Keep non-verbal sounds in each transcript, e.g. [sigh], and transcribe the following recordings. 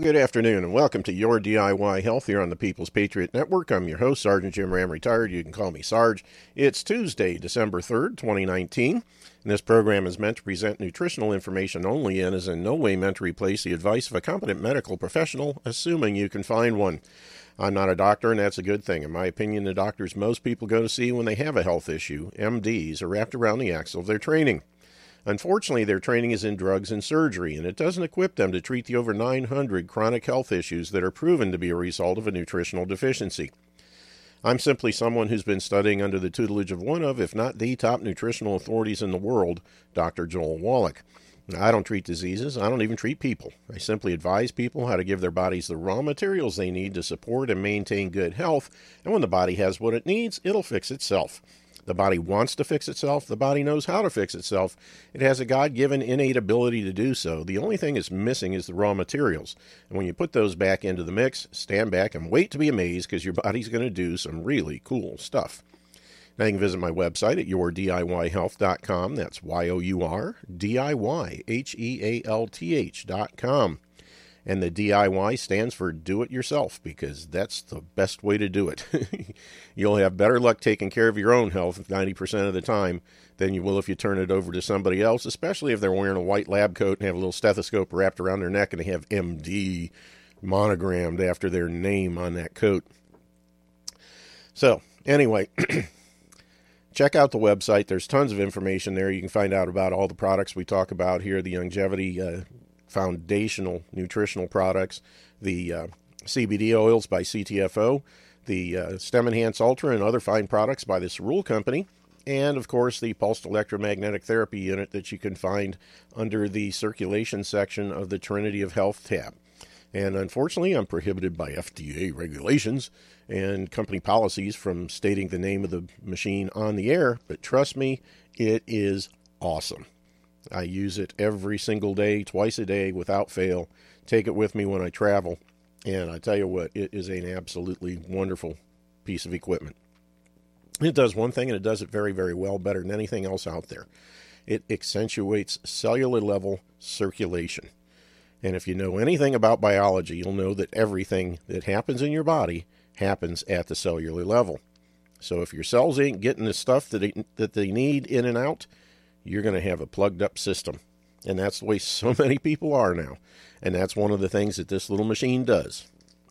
Good afternoon, and welcome to Your DIY Health here on the People's Patriot Network. I'm your host, Sergeant Jim Ram, retired. You can call me Sarge. It's Tuesday, December 3rd, 2019, and this program is meant to present nutritional information only and is in no way meant to replace the advice of a competent medical professional, assuming you can find one. I'm not a doctor, and that's a good thing. In my opinion, the doctors most people go to see when they have a health issue, MDs, are wrapped around the axle of their training. Unfortunately, their training is in drugs and surgery, and it doesn't equip them to treat the over 900 chronic health issues that are proven to be a result of a nutritional deficiency. I'm simply someone who's been studying under the tutelage of one of, if not the top nutritional authorities in the world, Dr. Joel Wallach. I don't treat diseases. I don't even treat people. I simply advise people how to give their bodies the raw materials they need to support and maintain good health. And when the body has what it needs, it'll fix itself. The body wants to fix itself. The body knows how to fix itself. It has a God given innate ability to do so. The only thing it's missing is the raw materials. And when you put those back into the mix, stand back and wait to be amazed because your body's going to do some really cool stuff. Now you can visit my website at yourdiyhealth.com. That's Y O U R D I Y H E A L T H.com. And the DIY stands for do it yourself because that's the best way to do it. [laughs] You'll have better luck taking care of your own health 90% of the time than you will if you turn it over to somebody else, especially if they're wearing a white lab coat and have a little stethoscope wrapped around their neck and they have MD monogrammed after their name on that coat. So, anyway, [clears throat] check out the website. There's tons of information there. You can find out about all the products we talk about here, the longevity uh, foundational nutritional products, the uh, CBD oils by CTFO, the uh, Stem Enhance Ultra, and other fine products by the Cerule Company, and of course the pulsed electromagnetic therapy unit that you can find under the circulation section of the Trinity of Health tab. And unfortunately, I'm prohibited by FDA regulations and company policies from stating the name of the machine on the air, but trust me, it is awesome. I use it every single day, twice a day, without fail. Take it with me when I travel. And I tell you what, it is an absolutely wonderful piece of equipment. It does one thing, and it does it very, very well, better than anything else out there. It accentuates cellular level circulation. And if you know anything about biology, you'll know that everything that happens in your body happens at the cellular level. So if your cells ain't getting the stuff that they, that they need in and out, you're going to have a plugged up system. And that's the way [laughs] so many people are now. And that's one of the things that this little machine does.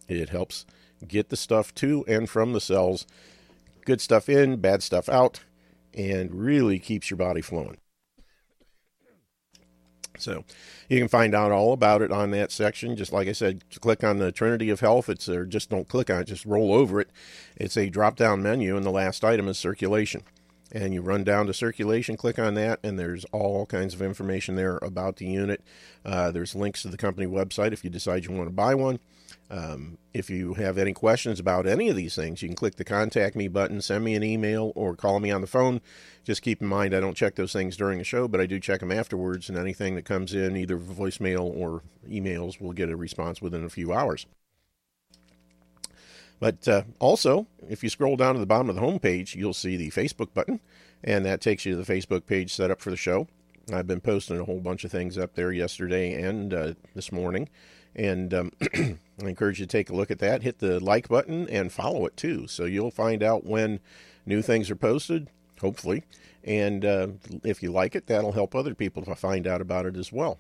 It helps get the stuff to and from the cells, good stuff in, bad stuff out, and really keeps your body flowing. So you can find out all about it on that section. Just like I said, click on the Trinity of Health. It's or just don't click on it, just roll over it. It's a drop down menu, and the last item is circulation and you run down to circulation, click on that, and there's all kinds of information there about the unit. Uh, there's links to the company website if you decide you want to buy one. Um, if you have any questions about any of these things, you can click the contact me button, send me an email, or call me on the phone. Just keep in mind, I don't check those things during the show, but I do check them afterwards, and anything that comes in, either voicemail or emails, will get a response within a few hours. But uh, also, if you scroll down to the bottom of the homepage, you'll see the Facebook button, and that takes you to the Facebook page set up for the show. I've been posting a whole bunch of things up there yesterday and uh, this morning, and um, [clears throat] I encourage you to take a look at that. Hit the like button and follow it too, so you'll find out when new things are posted, hopefully. And uh, if you like it, that'll help other people to find out about it as well.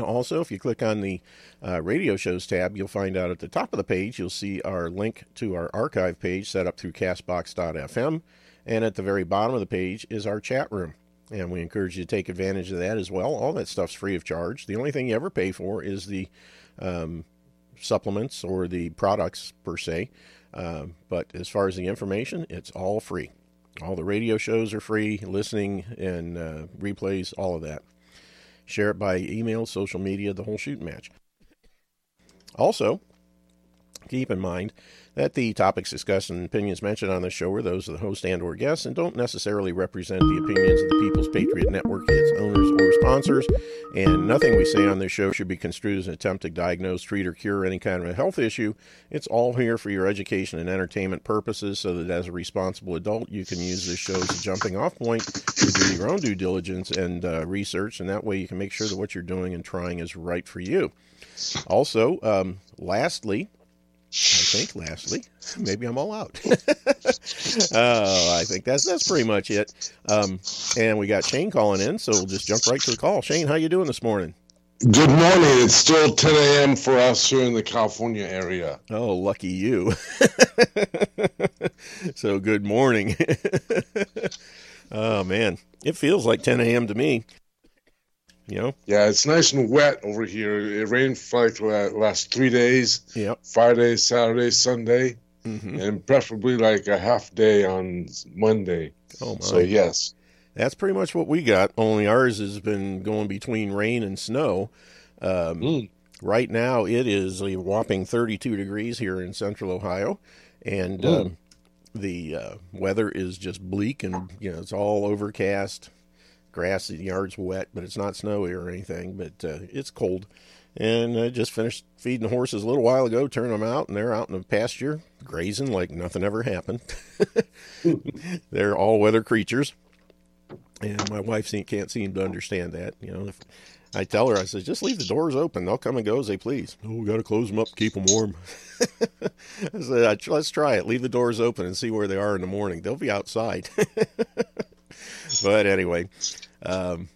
Also, if you click on the uh, radio shows tab, you'll find out at the top of the page, you'll see our link to our archive page set up through castbox.fm. And at the very bottom of the page is our chat room. And we encourage you to take advantage of that as well. All that stuff's free of charge. The only thing you ever pay for is the um, supplements or the products per se. Uh, but as far as the information, it's all free. All the radio shows are free, listening and uh, replays, all of that. Share it by email, social media, the whole shoot match. Also, Keep in mind that the topics discussed and opinions mentioned on this show are those of the host and or guests and don't necessarily represent the opinions of the People's Patriot Network, its owners or sponsors. And nothing we say on this show should be construed as an attempt to diagnose, treat, or cure any kind of a health issue. It's all here for your education and entertainment purposes so that as a responsible adult, you can use this show as a jumping off point to do your own due diligence and uh, research. And that way you can make sure that what you're doing and trying is right for you. Also, um, lastly, I think lastly, maybe I'm all out. [laughs] oh, I think that's that's pretty much it. Um, and we got Shane calling in, so we'll just jump right to the call. Shane, how you doing this morning? Good morning. It's still 10 a.m. for us here in the California area. Oh, lucky you. [laughs] so good morning. [laughs] oh man, it feels like 10 a.m. to me. You know? Yeah, it's nice and wet over here. It rained for like the last three days. Yep. Friday, Saturday, Sunday, hmm and preferably like a half day on Monday. Oh my. So yes, That's pretty much what we got. Only ours has been going between rain and snow. Um, Mm. Right now, it is a whopping 32 degrees here in central Ohio, and Mm. um, the uh, weather is just bleak and you know it's all overcast. Grass in the yard's wet, but it's not snowy or anything. But uh, it's cold, and I just finished feeding the horses a little while ago. Turned them out, and they're out in the pasture grazing like nothing ever happened. [laughs] they're all weather creatures. And my wife can't seem to understand that. You know, if I tell her, I said, just leave the doors open. They'll come and go as they please. Oh, we got to close them up keep them warm. [laughs] I said, let's try it. Leave the doors open and see where they are in the morning. They'll be outside. [laughs] [laughs] but anyway, um,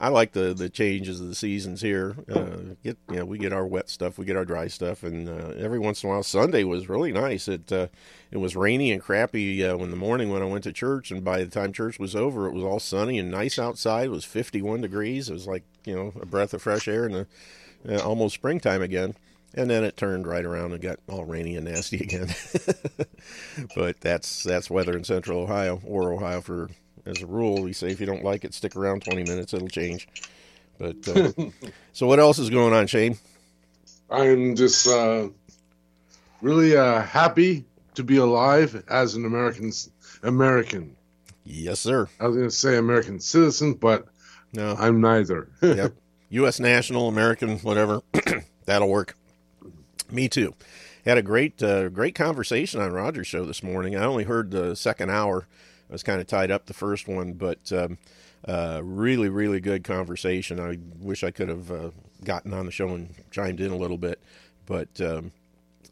I like the the changes of the seasons here. Uh, get you know, we get our wet stuff, we get our dry stuff, and uh, every once in a while, Sunday was really nice. It uh, it was rainy and crappy uh, in the morning when I went to church, and by the time church was over, it was all sunny and nice outside. It was 51 degrees. It was like you know a breath of fresh air and the, uh, almost springtime again. And then it turned right around and got all rainy and nasty [laughs] again. [laughs] but that's that's weather in Central Ohio or Ohio for as a rule. We say if you don't like it, stick around 20 minutes. It'll change. But uh, [laughs] so what else is going on, Shane? I'm just uh, really uh, happy to be alive as an American. American. Yes, sir. I was going to say American citizen, but No. I'm neither. [laughs] yep. U.S. national, American, whatever. [clears throat] That'll work. Me too. Had a great, uh, great conversation on Roger's show this morning. I only heard the second hour. I was kind of tied up the first one, but um, uh, really, really good conversation. I wish I could have uh, gotten on the show and chimed in a little bit, but um,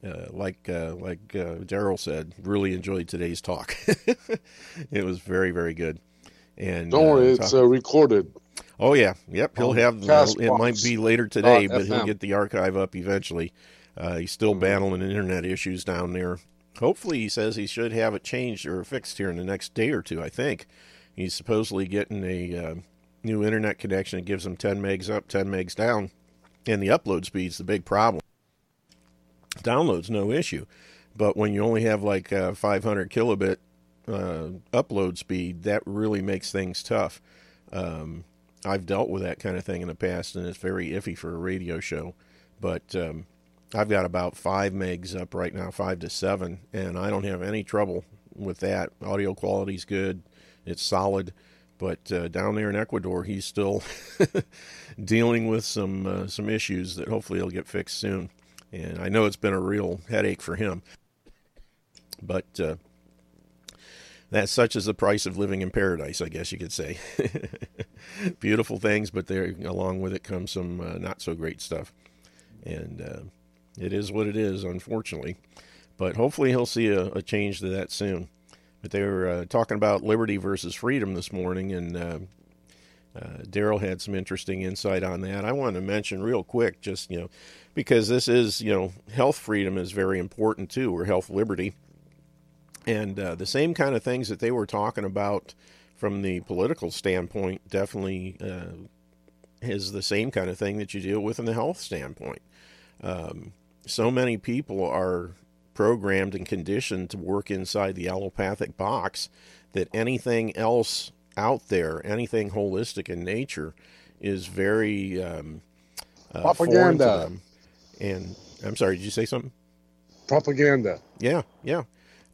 uh, like uh, like uh, Daryl said, really enjoyed today's talk. [laughs] it was very, very good. And Don't worry, uh, it's uh, recorded. Oh yeah, yep. He'll have. It might be later today, but he'll get the archive up eventually. Uh, he's still battling internet issues down there. Hopefully, he says he should have it changed or fixed here in the next day or two. I think he's supposedly getting a uh, new internet connection that gives him 10 megs up, 10 megs down, and the upload speed's the big problem. Download's no issue, but when you only have like uh, 500 kilobit uh, upload speed, that really makes things tough. Um, I've dealt with that kind of thing in the past, and it's very iffy for a radio show. But um, I've got about five megs up right now, five to seven, and I don't have any trouble with that. Audio quality's good, it's solid. But uh, down there in Ecuador, he's still [laughs] dealing with some uh, some issues that hopefully he'll get fixed soon. And I know it's been a real headache for him. But uh, that's such as the price of living in paradise, I guess you could say. [laughs] Beautiful things, but there along with it comes some uh, not so great stuff, and uh, it is what it is, unfortunately. But hopefully he'll see a, a change to that soon. But they were uh, talking about liberty versus freedom this morning, and uh, uh, Daryl had some interesting insight on that. I want to mention real quick, just you know, because this is you know, health freedom is very important too, or health liberty and uh, the same kind of things that they were talking about from the political standpoint definitely uh, is the same kind of thing that you deal with in the health standpoint. Um, so many people are programmed and conditioned to work inside the allopathic box that anything else out there, anything holistic in nature, is very um, uh, Propaganda. them. And I'm sorry, did you say something? propaganda. Yeah, yeah.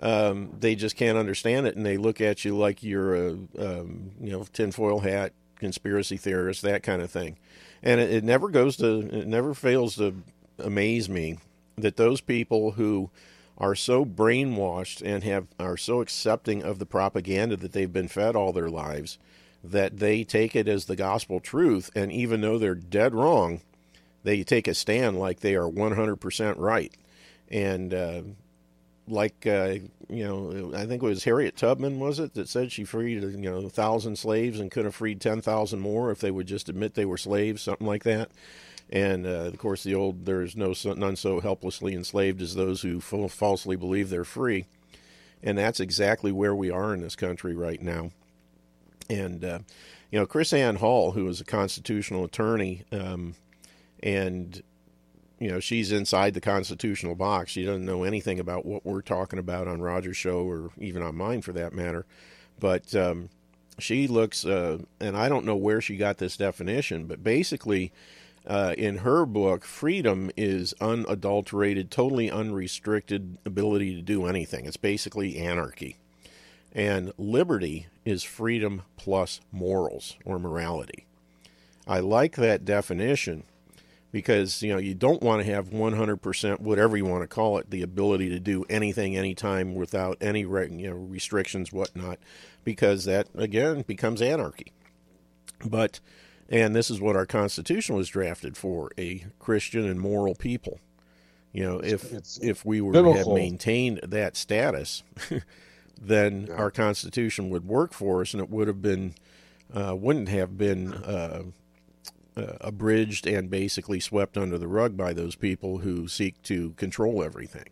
Um, they just can't understand it, and they look at you like you're a um, you know tinfoil hat conspiracy theorist, that kind of thing. And it, it never goes to, it never fails to amaze me that those people who are so brainwashed and have are so accepting of the propaganda that they've been fed all their lives that they take it as the gospel truth, and even though they're dead wrong, they take a stand like they are 100% right. And uh, like uh, you know, I think it was Harriet Tubman, was it, that said she freed you know a thousand slaves and could have freed ten thousand more if they would just admit they were slaves, something like that. And uh, of course, the old "there is no none so helplessly enslaved as those who falsely believe they're free," and that's exactly where we are in this country right now. And uh, you know, KrisAnne Hall, who is a constitutional attorney, um, and you know she's inside the constitutional box. She doesn't know anything about what we're talking about on Roger's show or even on mine for that matter. But um, she looks, uh, and I don't know where she got this definition, but basically, uh, in her book, freedom is unadulterated, totally unrestricted ability to do anything. It's basically anarchy. And liberty is freedom plus morals or morality. I like that definition because you know you don't want to have 100% whatever you want to call it the ability to do anything anytime without any you know restrictions whatnot because that again becomes anarchy but and this is what our constitution was drafted for a christian and moral people you know if it's if we were to have maintained that status [laughs] then yeah. our constitution would work for us and it would have been uh, wouldn't have been uh, uh, abridged and basically swept under the rug by those people who seek to control everything.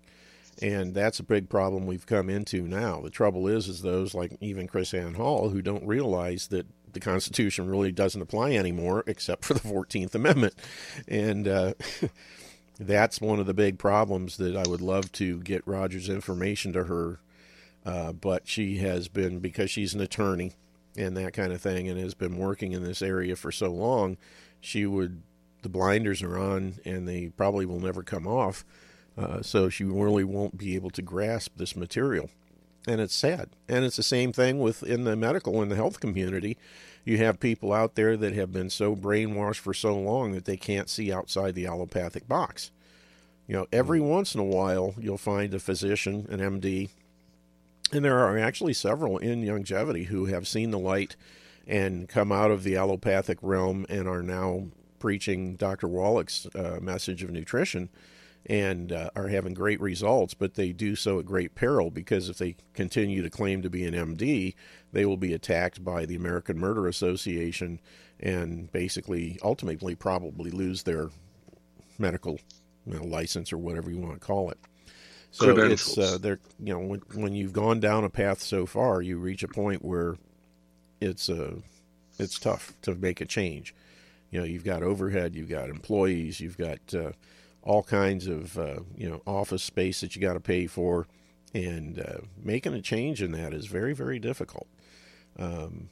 And that's a big problem we've come into now. The trouble is, is those like even KrisAnne Hall who don't realize that the Constitution really doesn't apply anymore, except for the Fourteenth Amendment, and uh, [laughs] that's one of the big problems that I would love to get Rogers information to her. Uh, but she has been because she's an attorney and that kind of thing, and has been working in this area for so long she would the blinders are on and they probably will never come off. Uh, so she really won't be able to grasp this material and it's sad and it's the same thing with in the medical and the health community you have people out there that have been so brainwashed for so long that they can't see outside the allopathic box you know every mm. once in a while you'll find a physician an md and there are actually several in longevity who have seen the light and come out of the allopathic realm and are now preaching Dr. Wallach's uh, message of nutrition and uh, are having great results, but they do so at great peril because if they continue to claim to be an MD, they will be attacked by the American Murder Association and basically ultimately probably lose their medical you know, license or whatever you want to call it. So it's uh, there. You know, when when you've gone down a path so far, you reach a point where it's uh, it's tough to make a change. You know, you've got overhead, you've got employees, you've got uh, all kinds of uh, you know office space that you got to pay for, and uh, making a change in that is very very difficult. Um,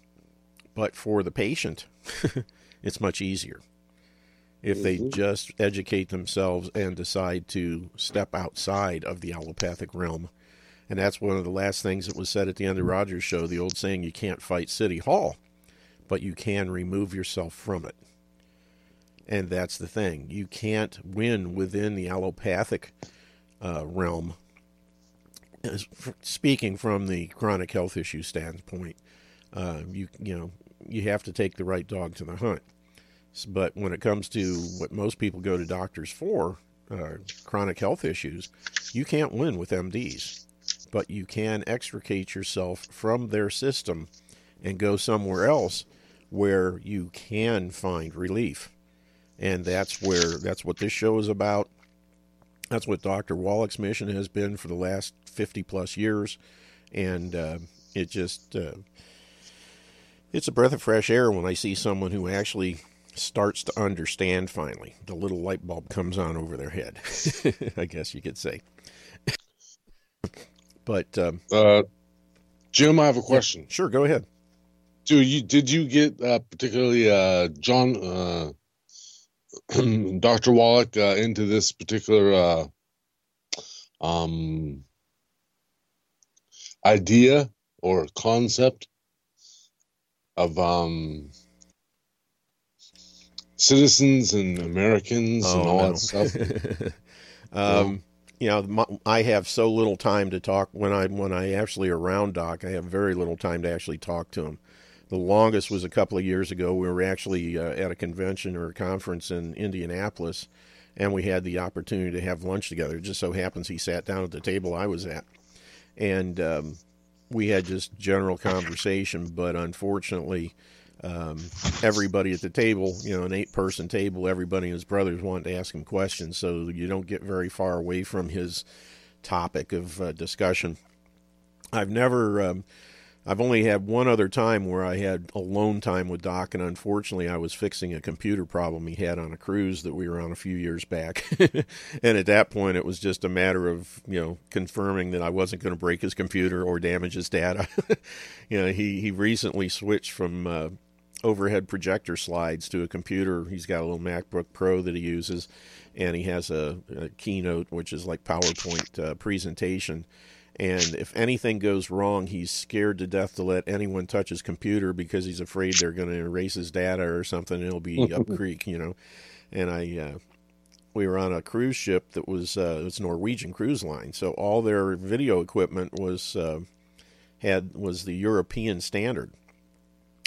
but for the patient, [laughs] it's much easier if they mm-hmm. just educate themselves and decide to step outside of the allopathic realm and that's one of the last things that was said at the end of Rogers' show the old saying, you can't fight City Hall, but you can remove yourself from it. And that's the thing. You can't win within the allopathic uh, realm. Speaking from the chronic health issue standpoint, uh, you you know you have to take the right dog to the hunt. But when it comes to what most people go to doctors for, uh, chronic health issues, you can't win with MDs but you can extricate yourself from their system and go somewhere else where you can find relief. And that's where that's what this show is about. That's what Dr. Wallach's mission has been for the last 50 plus years. And uh, it just, uh, it's a breath of fresh air when I see someone who actually starts to understand finally. The little light bulb comes on over their head, [laughs] I guess you could say. [laughs] But um, uh, Jim, I have a question. Yeah, sure, go ahead. Do you did you get uh, particularly uh, John uh, [clears throat] Dr. Wallach uh, into this particular uh, um, idea or concept of um, citizens and Americans Oh, and all no. that stuff. [laughs] um, you know, my, I have so little time to talk when I when I actually around Doc. I have very little time to actually talk to him. The longest was a couple of years ago. We were actually uh, at a convention or a conference in Indianapolis, and we had the opportunity to have lunch together. It just so happens he sat down at the table I was at, and um, we had just general conversation. But unfortunately, um, everybody at the table, you know, an eight person table, everybody and his brothers wanted to ask him questions, so you don't get very far away from his topic of uh, discussion. I've never, um, I've only had one other time where I had alone time with Doc, and unfortunately, I was fixing a computer problem he had on a cruise that we were on a few years back. [laughs] and at that point, it was just a matter of you know confirming that I wasn't going to break his computer or damage his data. [laughs] you know, he he recently switched from uh, overhead projector slides to a computer. He's got a little MacBook Pro that he uses, and he has a, a Keynote, which is like PowerPoint uh, presentation. And if anything goes wrong, he's scared to death to let anyone touch his computer because he's afraid they're going to erase his data or something. And it'll be up [laughs] creek, you know. And I, uh, we were on a cruise ship that was uh, it's Norwegian Cruise Line, so all their video equipment was uh, had was the European standard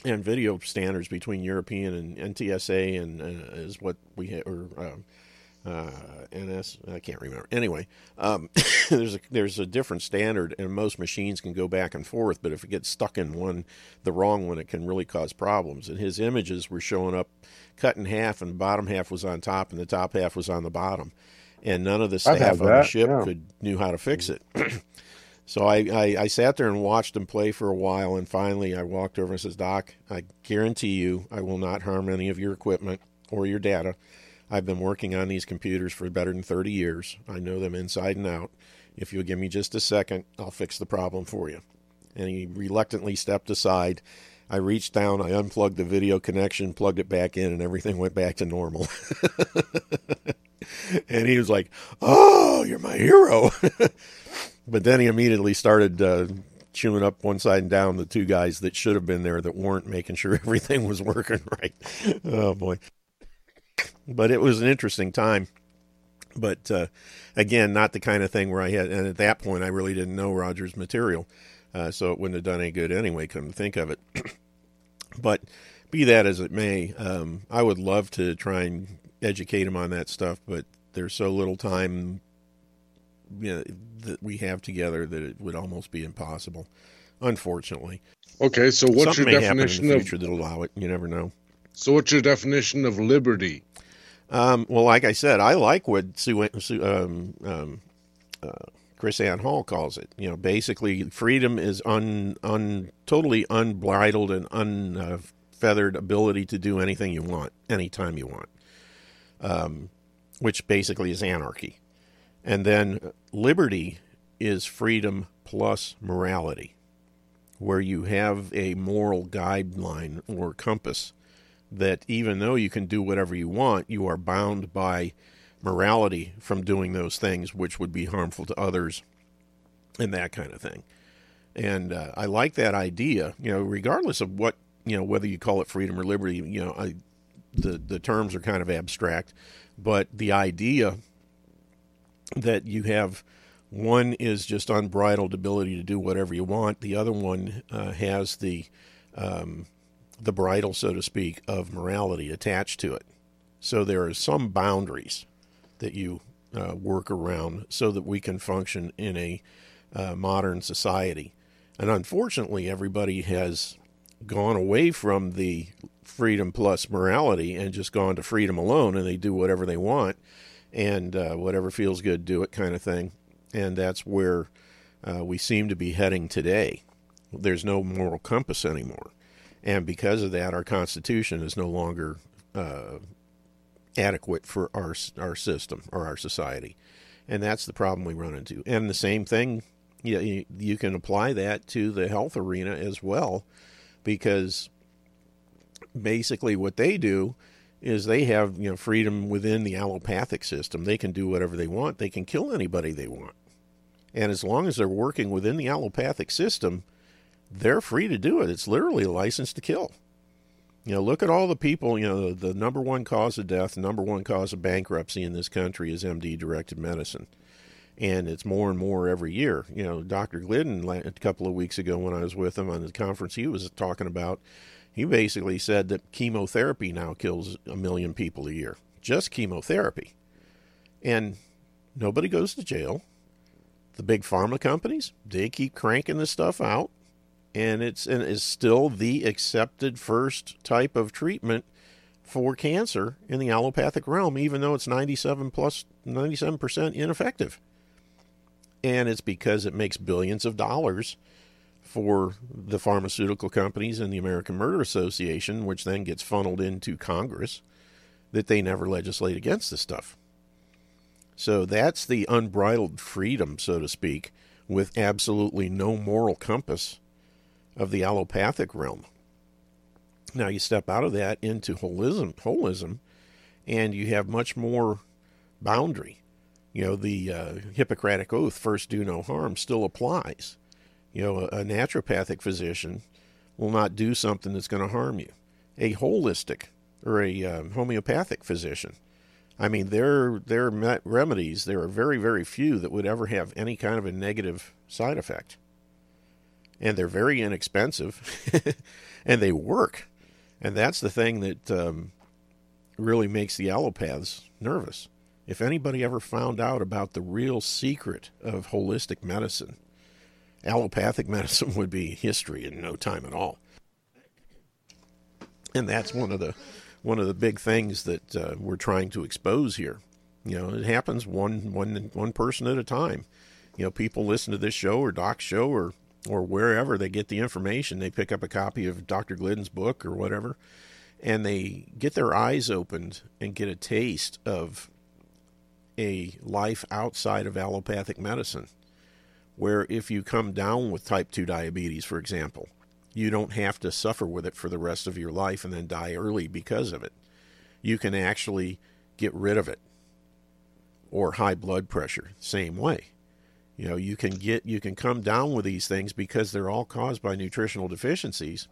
and video standards between European and NTSA and uh, is what we had, or um, uh, NS. I can't remember. Anyway, um, [laughs] there's a there's a different standard, and most machines can go back and forth. But if it gets stuck in one, the wrong one, it can really cause problems. And his images were showing up cut in half, and the bottom half was on top, and the top half was on the bottom. And none of the staff on the ship yeah. could knew how to fix it. [clears throat] So I, I, I sat there and watched him play for a while, and finally I walked over and says, "Doc, I guarantee you, I will not harm any of your equipment or your data. I've been working on these computers for better than 30 years. I know them inside and out. If you'll give me just a second, I'll fix the problem for you." And he reluctantly stepped aside. I reached down, I unplugged the video connection, plugged it back in, and everything went back to normal. [laughs] and he was like, "Oh, you're my hero." [laughs] But then he immediately started uh, chewing up one side and down the two guys that should have been there that weren't, making sure [laughs] everything was working right. Oh boy! But it was an interesting time. But uh, again, not the kind of thing where I had, and at that point, I really didn't know Roger's material, uh, so it wouldn't have done any good anyway. Couldn't think of it. [clears throat] but be that as it may, um, I would love to try and educate him on that stuff, but there's so little time you know, that we have together that it would almost be impossible. Unfortunately, Okay, so what's something your may happen in definition of future that'll allow it. You never know. So what's your definition of liberty? Um, well, like I said, I like what Sue, um, um, uh, KrisAnne Hall calls it. You know, basically, freedom is un, un totally unbridled and unfeathered ability to do anything you want, anytime you want. Um, which basically is anarchy. And then liberty is freedom plus morality, where you have a moral guideline or compass that even though you can do whatever you want, you are bound by morality from doing those things which would be harmful to others and that kind of thing. And uh, I like that idea, you know, regardless of what, you know, whether you call it freedom or liberty, you know, I, the, the terms are kind of abstract, but the idea that you have one is just unbridled ability to do whatever you want. The other one uh, has the um, the bridle, so to speak, of morality attached to it. So there are some boundaries that you uh, work around so that we can function in a uh, modern society. And unfortunately, everybody has gone away from the freedom plus morality and just gone to freedom alone, and they do whatever they want and uh, whatever feels good, do it kind of thing. And that's where uh, we seem to be heading today. There's no moral compass anymore. And because of that, our Constitution is no longer uh, adequate for our, our system or our society. And that's the problem we run into. And the same thing, you, you, you can apply that to the health arena as well, because basically what they do is they have you know freedom within the allopathic system. They can do whatever they want. They can kill anybody they want. And as long as they're working within the allopathic system, they're free to do it. It's literally a license to kill. You know, look at all the people, you know, the, the number one cause of death, number one cause of bankruptcy in this country is MD directed medicine. And it's more and more every year. You know, Dr. Glidden, a couple of weeks ago when I was with him on the conference he was talking about, he basically said that chemotherapy now kills a million people a year. Just chemotherapy. And nobody goes to jail. The big pharma companies, they keep cranking this stuff out and it's and is still the accepted first type of treatment for cancer in the allopathic realm, even though it's 97 97% ineffective. And it's because it makes billions of dollars for the pharmaceutical companies and the American Murder Association, which then gets funneled into Congress, that they never legislate against this stuff. So that's the unbridled freedom, so to speak, with absolutely no moral compass of the allopathic realm. Now you step out of that into holism, holism, and you have much more boundary. You know, the uh, Hippocratic Oath, first do no harm, still applies. You know, a, a naturopathic physician will not do something that's going to harm you. A holistic or a uh, homeopathic physician, I mean, their their remedies, there are very very few that would ever have any kind of a negative side effect and they're very inexpensive [laughs] and they work. And that's the thing that um, really makes the allopaths nervous. If anybody ever found out about the real secret of holistic medicine, allopathic [laughs] medicine would be history in no time at all. And that's one of the one of the big things that uh, we're trying to expose here. You know, it happens one one one person at a time. You know, people listen to this show or Doc's show or or wherever they get the information. They pick up a copy of Dr. Glidden's book or whatever, and they get their eyes opened and get a taste of a life outside of allopathic medicine. Where if you come down with type 2 diabetes, for example, you don't have to suffer with it for the rest of your life and then die early because of it. You can actually get rid of it. Or high blood pressure, same way you know, you can get you can come down with these things because they're all caused by nutritional deficiencies.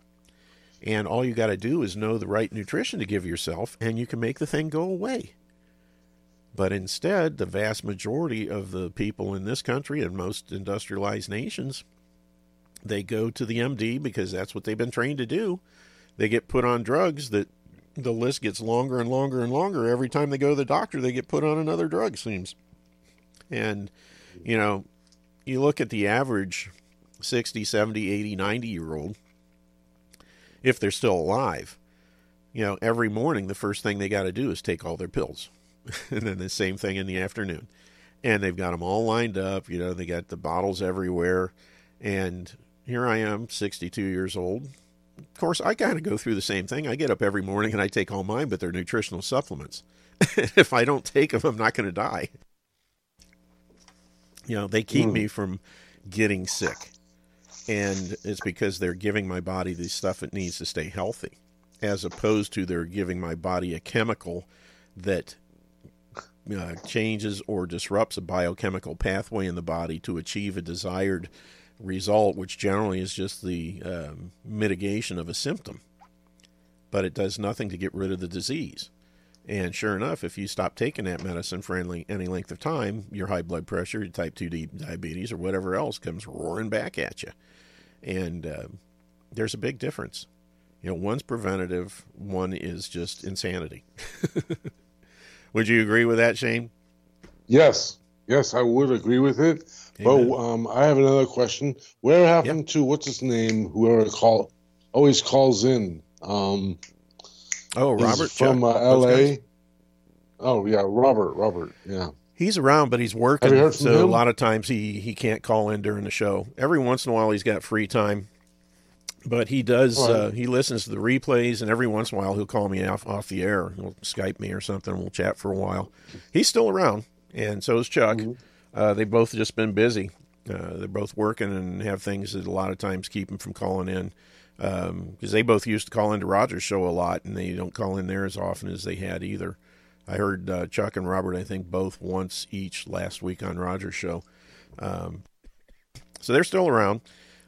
And all you got to do is know the right nutrition to give yourself and you can make the thing go away. But instead, the vast majority of the people in this country and most industrialized nations, they go to the MD because that's what they've been trained to do. They get put on drugs that the list gets longer and longer and longer. Every time they go to the doctor, they get put on another drug, seems. And, you know, you look at the average 60, 70, 80, 90 year old, if they're still alive, you know, every morning the first thing they got to do is take all their pills. [laughs] and then the same thing in the afternoon. And they've got them all lined up, you know, they got the bottles everywhere. And here I am, 62 years old. Of course, I kind of go through the same thing. I get up every morning and I take all mine, but they're nutritional supplements. [laughs] if I don't take them, I'm not going to die. You know, they keep mm. me from getting sick. And it's because they're giving my body the stuff it needs to stay healthy, as opposed to they're giving my body a chemical that uh, changes or disrupts a biochemical pathway in the body to achieve a desired result, which generally is just the um, mitigation of a symptom. But it does nothing to get rid of the disease. And sure enough, if you stop taking that medicine for any, any length of time, your high blood pressure, your type 2 diabetes, or whatever else comes roaring back at you. And uh, there's a big difference. You know, one's preventative, one is just insanity. [laughs] would you agree with that, Shane? Yes. Yes, I would agree with it. Amen. But um, I have another question. Where happened yep. to what's his name? Whoever call always calls in. Um, Oh, Robert from uh, L.A. Oh yeah, Robert. Robert. Yeah. He's around, but he's working, so him? a lot of times he he can't call in during the show. Every once in a while, he's got free time, but he does. Right. Uh, he listens to the replays, and every once in a while, he'll call me off off the air. He'll Skype me or something. And we'll chat for a while. He's still around, and so is Chuck. Mm-hmm. Uh, they've both just been busy. Uh, they're both working and have things that a lot of times keep them from calling in because um, they both used to call into Roger's show a lot, and they don't call in there as often as they had either. I heard uh, Chuck and Robert, I think, both once each last week on Roger's show. Um, so they're still around,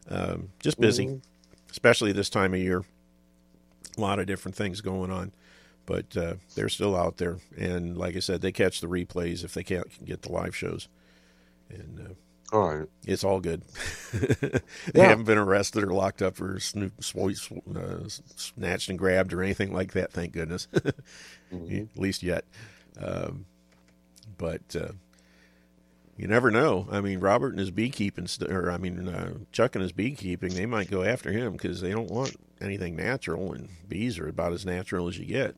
um, just busy, mm-hmm. especially this time of year. A lot of different things going on, but uh, they're still out there. And like I said, they catch the replays if they can't get the live shows. And uh, all right, it's all good. [laughs] they yeah. haven't been arrested or locked up for snoop, uh, snatched and grabbed or anything like that. Thank goodness, [laughs] mm-hmm. at least yet. Um, but uh, you never know. I mean, Robert and his beekeeping, st- or I mean, uh, Chuck and his beekeeping, they might go after him because they don't want anything natural, and bees are about as natural as you get.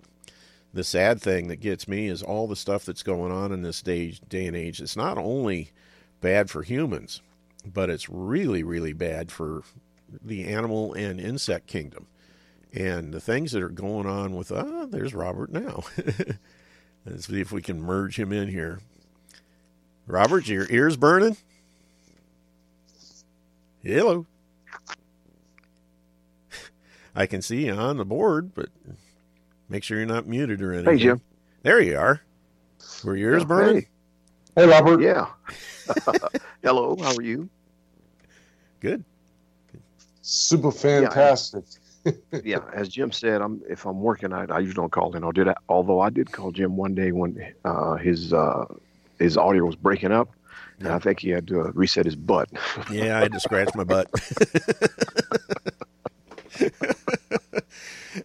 The sad thing that gets me is all the stuff that's going on in this day, day and age. It's not only bad for humans, but it's really, really bad for the animal and insect kingdom. And the things that are going on with, ah, uh, there's Robert now. [laughs] Let's see if we can merge him in here. Robert, your ears burning? Hello. [laughs] I can see you on the board, but make sure you're not muted or anything. Hey, Jim. There you are. Were your ears oh, burning? Hey. hey, Robert. Yeah. [laughs] [laughs] Hello. How are you? Good. Super fantastic. Yeah, [laughs] yeah, as Jim said, I'm if I'm working, I, I usually don't call in. Or did although I did call Jim one day when uh, his uh, his audio was breaking up. And I think he had to uh, reset his butt. yeah, I had to scratch my butt. [laughs]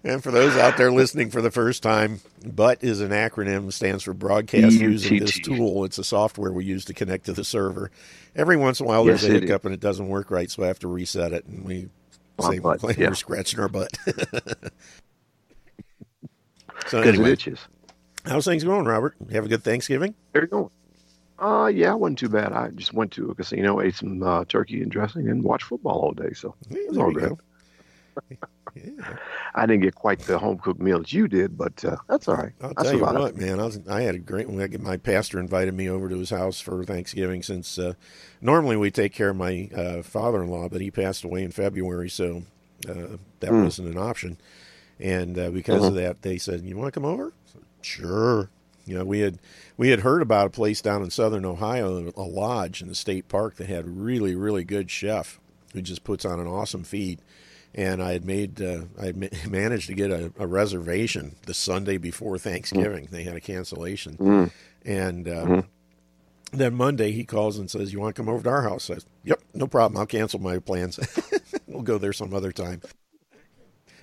and for those out there listening for the first time, BUT is an acronym, stands for Broadcast Using This Tool. It's a software we use to connect to the server. Every once in a while, there's yes, a hiccup and it doesn't work right, so I have to reset it. And we say butt, yeah. we're scratching our butt. [laughs] so anyway, how's things going, Robert? You have a good Thanksgiving? Very good. Uh, yeah, it wasn't too bad. I just went to a casino, ate some uh, turkey and dressing, and watched football all day. So yeah, it was all good. Yeah. I didn't get quite the home cooked meal that you did, but uh, that's all right. I'll tell you what, man. I was I had a great. One. My pastor invited me over to his house for Thanksgiving. Since uh, normally we take care of my uh, father-in-law, but he passed away in February, so uh, that mm. wasn't an option. And uh, because mm-hmm. of that, they said, "You want to come over?" Said, sure. You know, we had we had heard about a place down in southern Ohio, a lodge in the state park that had really really good chef who just puts on an awesome feed. And I had made uh, I had ma- [laughs] managed to get a, a, reservation the Sunday before Thanksgiving. Mm. They had a cancellation, mm. and uh, mm-hmm. then Monday he calls and says, "You want to come over to our house?" I said, "Yep, no problem. I'll cancel my plans. [laughs] we'll go there some other time."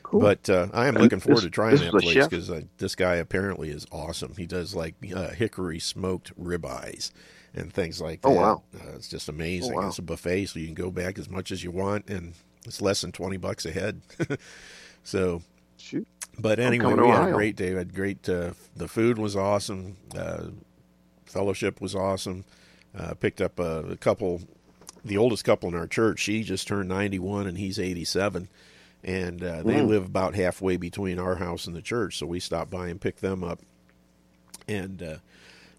Cool. But uh, I am looking forward this, to trying that place because uh, this guy apparently is awesome. He does like uh, hickory smoked ribeyes and things like oh, that. Oh wow, uh, it's just amazing. Oh, wow. It's a buffet, so you can go back as much as you want, and it's less than twenty bucks a head. [laughs] so, Shoot. but anyway, we had a great day. We had great. Uh, the food was awesome. Uh, fellowship was awesome. Uh, picked up a, a couple. The oldest couple in our church, she just turned ninety one, and he's eighty seven and uh, they mm. live about halfway between our house and the church. So we stopped by and picked them up. And uh,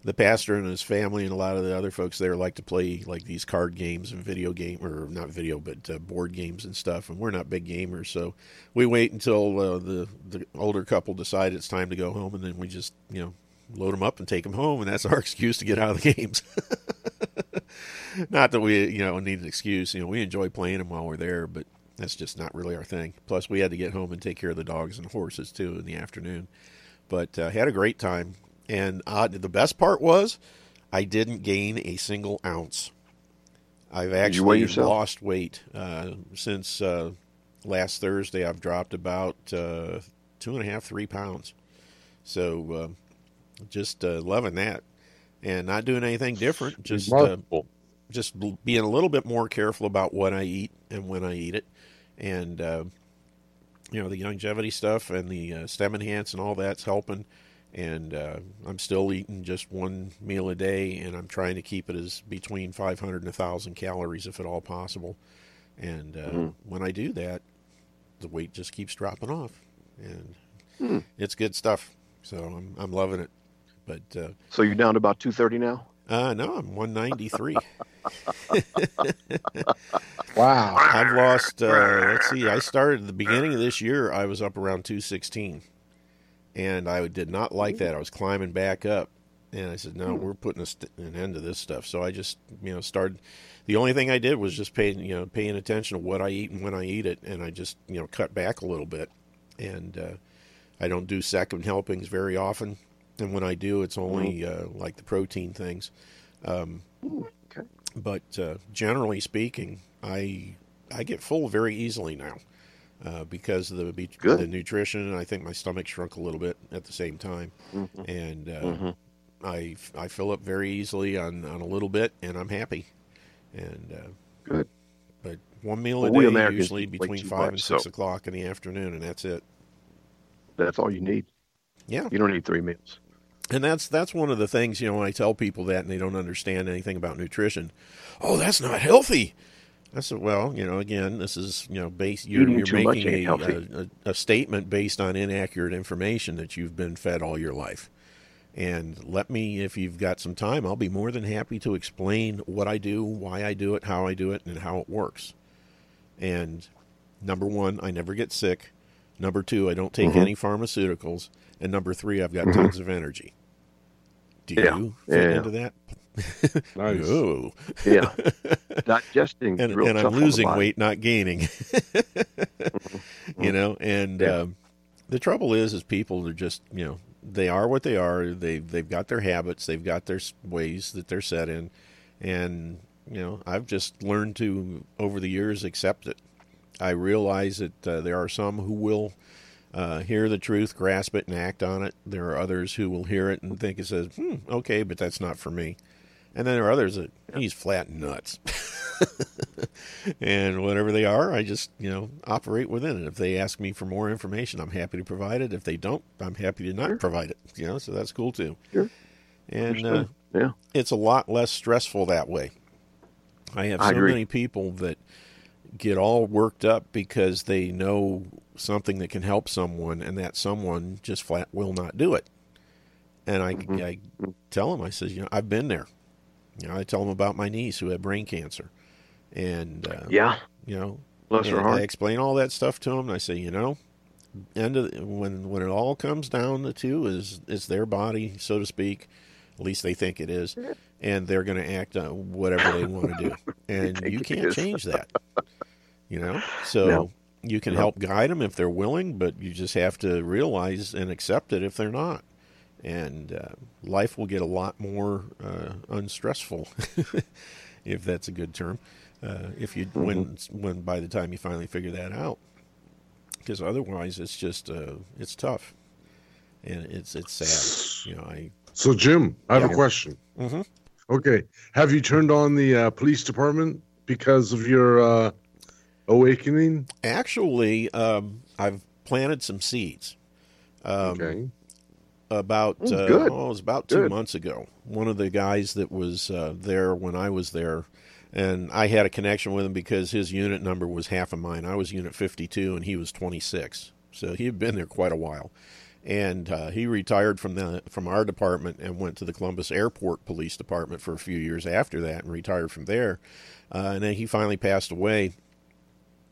the pastor and his family and a lot of the other folks there like to play like these card games and video game or not video but uh, board games and stuff. And we're not big gamers, so we wait until uh, the the older couple decide it's time to go home, and then we just you know load them up and take them home, and that's our [laughs] excuse to get out of the games. [laughs] not that we you know need an excuse. You know we enjoy playing them while we're there, but that's just not really our thing. Plus, we had to get home and take care of the dogs and horses too in the afternoon. But uh, had a great time, and uh, the best part was I didn't gain a single ounce. I've actually lost weight uh, since uh, last Thursday. I've dropped about uh, two and a half, three pounds. So uh, just loving that, and not doing anything different. Just just being a little bit more careful about what I eat and when I eat it and uh, you know the longevity stuff and the uh, stem enhance and all that's helping. And uh, I'm still eating just one meal a day, and I'm trying to keep it as between 500 and 1,000 calories if at all possible. And uh, mm-hmm. when I do that, the weight just keeps dropping off, and mm. it's good stuff. So I'm I'm loving it. But uh, so you're down to about 230 now. Uh, no, I'm 193. [laughs] wow. I've lost, uh, let's see, I started at the beginning of this year, I was up around 216. And I did not like that. I was climbing back up. And I said, no, we're putting st- an end to this stuff. So I just, you know, started. The only thing I did was just paying, you know, paying attention to what I eat and when I eat it, and I just, you know, cut back a little bit. And uh, I don't do second helpings very often, and when I do, it's only uh, like the protein things. Um, okay. But uh, generally speaking, I I get full very easily now uh, because of the the nutrition. I think my stomach shrunk a little bit at the same time, Mm-hmm. and uh, Mhm. I I fill up very easily on on a little bit, and I'm happy. And uh, Good. but one meal Well, a day Americans usually between five much, and six so- o'clock in the afternoon, and that's it. That's all you need. Yeah. You don't need three meals. And that's that's one of the things, you know, when I tell people that and they don't understand anything about nutrition. Oh, that's not healthy. I said, well, you know, again, this is, you know, based you're, you're making a, a, a statement based on inaccurate information that you've been fed all your life. And let me, if you've got some time, I'll be more than happy to explain what I do, why I do it, how I do it, and how it works. And number one, I never get sick. Number two, I don't take Mhm. any pharmaceuticals. And number three, I've got tons of energy. Do Yeah. you fit Yeah. into that? [laughs] Nice. No. Yeah. [laughs] Digesting And, real and I'm tough on the losing weight, not gaining. [laughs] you know, and Yeah. um, the trouble is, is people are just, you know, they are what they are. They they've got their habits, they've got their ways that they're set in, and you know, I've just learned to over the years accept it. I realize that uh, there are some who will uh, hear the truth, grasp it, and act on it. There are others who will hear it and think it says, "Hmm, okay, but that's not for me." And then there are others that he's flat nuts. [laughs] and whatever they are, I just you know operate within it. If they ask me for more information, I'm happy to provide it. If they don't, I'm happy to not Sure. provide it. You know, so that's cool too. Sure. And uh, yeah. it's a lot less stressful that way. I have I so agree. many people that get all worked up because they know something that can help someone, and that someone just flat will not do it. And I, Mhm. I tell them, I says, you know, I've been there. You know, I tell them about my niece who had brain cancer, and uh, Yeah. you know, Bless her heart. I explain all that stuff to them. And I say, you know, end of the, when when it all comes down to two is it's their body, so to speak. At least they think it is, and they're going to act on whatever they want to do, [laughs] and you can't change that. You know, so No. you can No. help guide them if they're willing, but you just have to realize and accept it if they're not. And uh, life will get a lot more uh, unstressful, [laughs] if that's a good term. Uh, if you when when by the time you finally figure that out, because otherwise it's just uh, it's tough, and it's it's sad. You know, I So, Jim, I have Yeah. a question. Mhm. Okay. Have you turned on the uh, police department because of your uh, awakening? actually um, I've planted some seeds. Um, okay. About Mm, uh, oh, it was about two Good. months ago. One of the guys that was uh, there when I was there, and I had a connection with him because his unit number was half of mine. I was Unit 52, and he was 26, so he had been there quite a while. And uh, he retired from the from our department and went to the Columbus Airport Police Department for a few years after that, and retired from there. Uh, and then he finally passed away.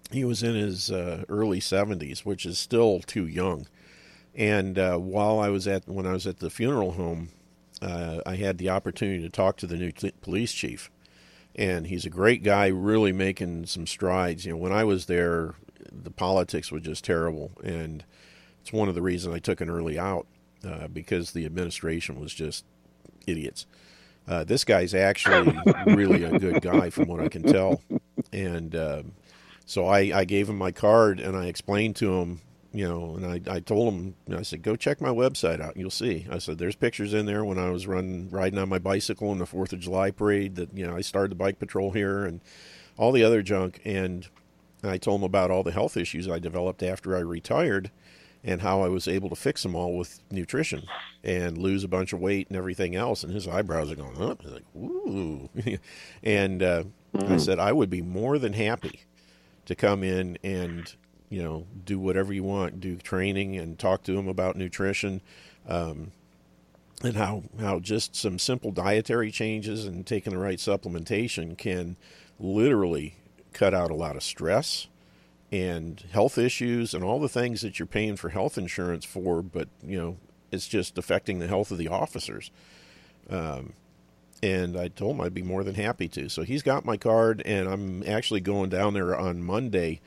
He was in his uh, early 70s, which is still too young. And uh, while I was at when I was at the funeral home, uh, I had the opportunity to talk to the new t- police chief, and he's a great guy, really making some strides. You know, when I was there, the politics was just terrible, and it's one of the reasons I took an early out uh, because the administration was just idiots. Uh, this guy's actually [laughs] really a good guy, from what I can tell, and um so I, I gave him my card and I explained to him you know, and I, I told him, I said, go check my website out. You'll see. I said, there's pictures in there when I was running, riding on my bicycle in the Fourth of July parade. That you know, I started the bike patrol here and all the other junk. And I told him about all the health issues I developed after I retired, and how I was able to fix them all with nutrition and lose a bunch of weight and everything else. And his eyebrows are going up. He's like, ooh. [laughs] and uh, I said, I would be more than happy to come in and you know do whatever you want do training and talk to them about nutrition um, and how how just some simple dietary changes and taking the right supplementation can literally cut out a lot of stress and health issues and all the things that you're paying for health insurance for but you know it's just affecting the health of the officers Um, and I told him I'd be more than happy to. So he's got my card, and I'm actually going down there on Monday.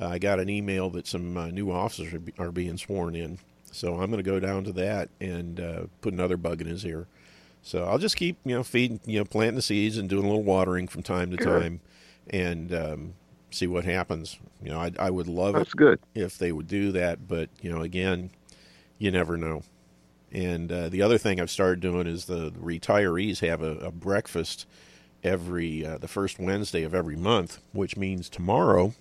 Uh, I got an email that some uh, new officers are, be, are, being sworn in, so I'm going to go down to that and uh, put another bug in his ear. So I'll just keep you know feeding you know planting the seeds and doing a little watering from time to Good. time, and um, see what happens. You know, I, I would love That's it good. if they would do that, but you know, again, you never know. And uh, the other thing I've started doing is the, the retirees have a, a breakfast every uh, the first Wednesday of every month, which means tomorrow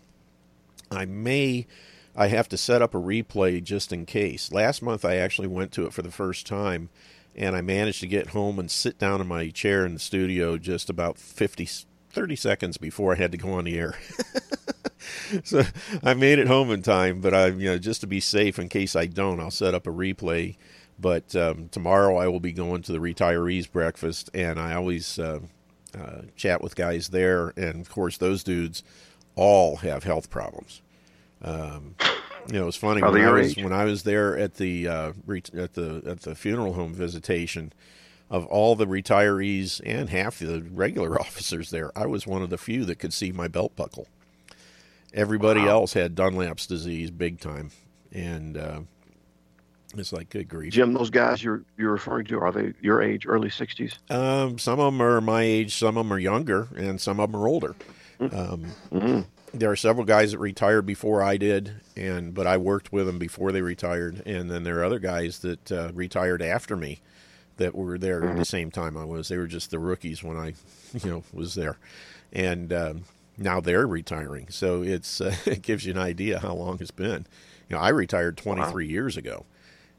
I may I have to set up a replay just in case. Last month I actually went to it for the first time and I managed to get home and sit down in my chair in the studio just about 50 30 seconds before I had to go on the air. [laughs] so I made it home in time, but I you know just to be safe in case I don't, I'll set up a replay but um, tomorrow I will be going to the retirees breakfast, and I always uh, uh, chat with guys there. And of course, those dudes all have health problems. Um, you know, it's funny when I was when I was there at the uh, at the at the funeral home visitation. Of all the retirees and half the regular [laughs] officers there, I was one of the few that could see my belt buckle. Everybody wow. else had Dunlap's disease big time, and uh, it's like good grief, Jim. Those guys you're you're referring to are they your age, early sixties? Um, some of them are my age, some of them are younger, and some of them are older. Mm-hmm. Um, mm-hmm. There are several guys that retired before I did, and but I worked with them before they retired, and then there are other guys that uh, retired after me that were there mm-hmm. at the mm-hmm. same time I was. They were just the rookies when I, [laughs] you know, was there, and um, now they're retiring. So it's uh, [laughs] it gives you an idea how long it's been. You know, I retired 23 wow. years ago.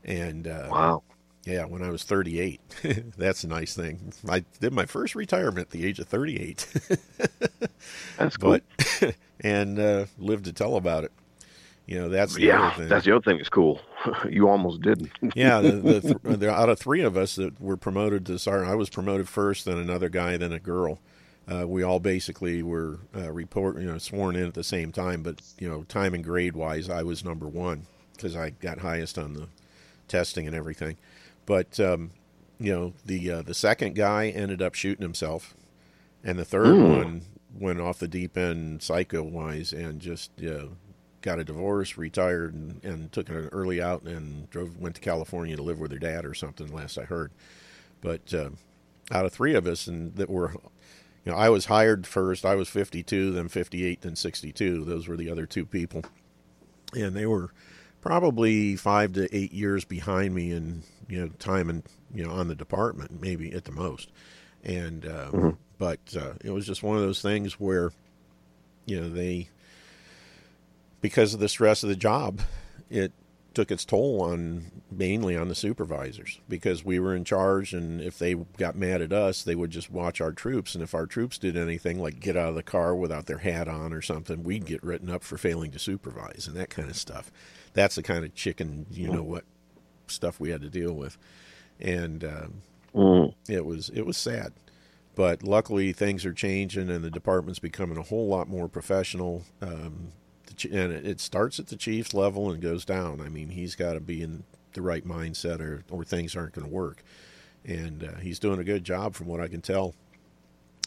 And uh, wow. Yeah, when I was 38. [laughs] That's a nice thing. I did my first retirement at the age of 38. that's cool. But, and uh, lived to tell about it. You know, that's the yeah, other thing. that's the other thing that's cool. [laughs] you almost didn't. [laughs] yeah, the, the, [laughs] the, out of three of us that were promoted to sergeant, I was promoted first, then another guy, then a girl. Uh, we all basically were uh, report, you know, sworn in at the same time, but you know, time and grade wise, I was number one because I got highest on the testing and everything. But um, you know, the uh, the second guy ended up shooting himself, and the third mm. one went off the deep end psycho wise and just uh, got a divorce, retired, and, and took an early out and drove went to California to live with her dad or something. Last I heard, but uh, out of three of us, and that were. You know, I was hired first. I was 52, then 58, then 62. Those were the other two people, and they were probably five to eight years behind me in you know time and you know on the department, maybe at the most. And uh, mm-hmm. but uh, it was just one of those things where you know they because of the stress of the job, it took its toll on mainly on the supervisors. Because we were in charge and if they got mad at us they would just watch our troops. And if our troops did anything like get out of the car without their hat on or something we'd get written up for failing to supervise and that kind of stuff. That's the kind of chicken, you know what, stuff we had to deal with, and um, mm. it was it was sad. But luckily, things are changing, and the department's becoming a whole lot more professional. Um, and it starts at the chief's level and goes down. I mean, he's got to be in the right mindset, or or things aren't going to work. And uh, he's doing a good job, from what I can tell.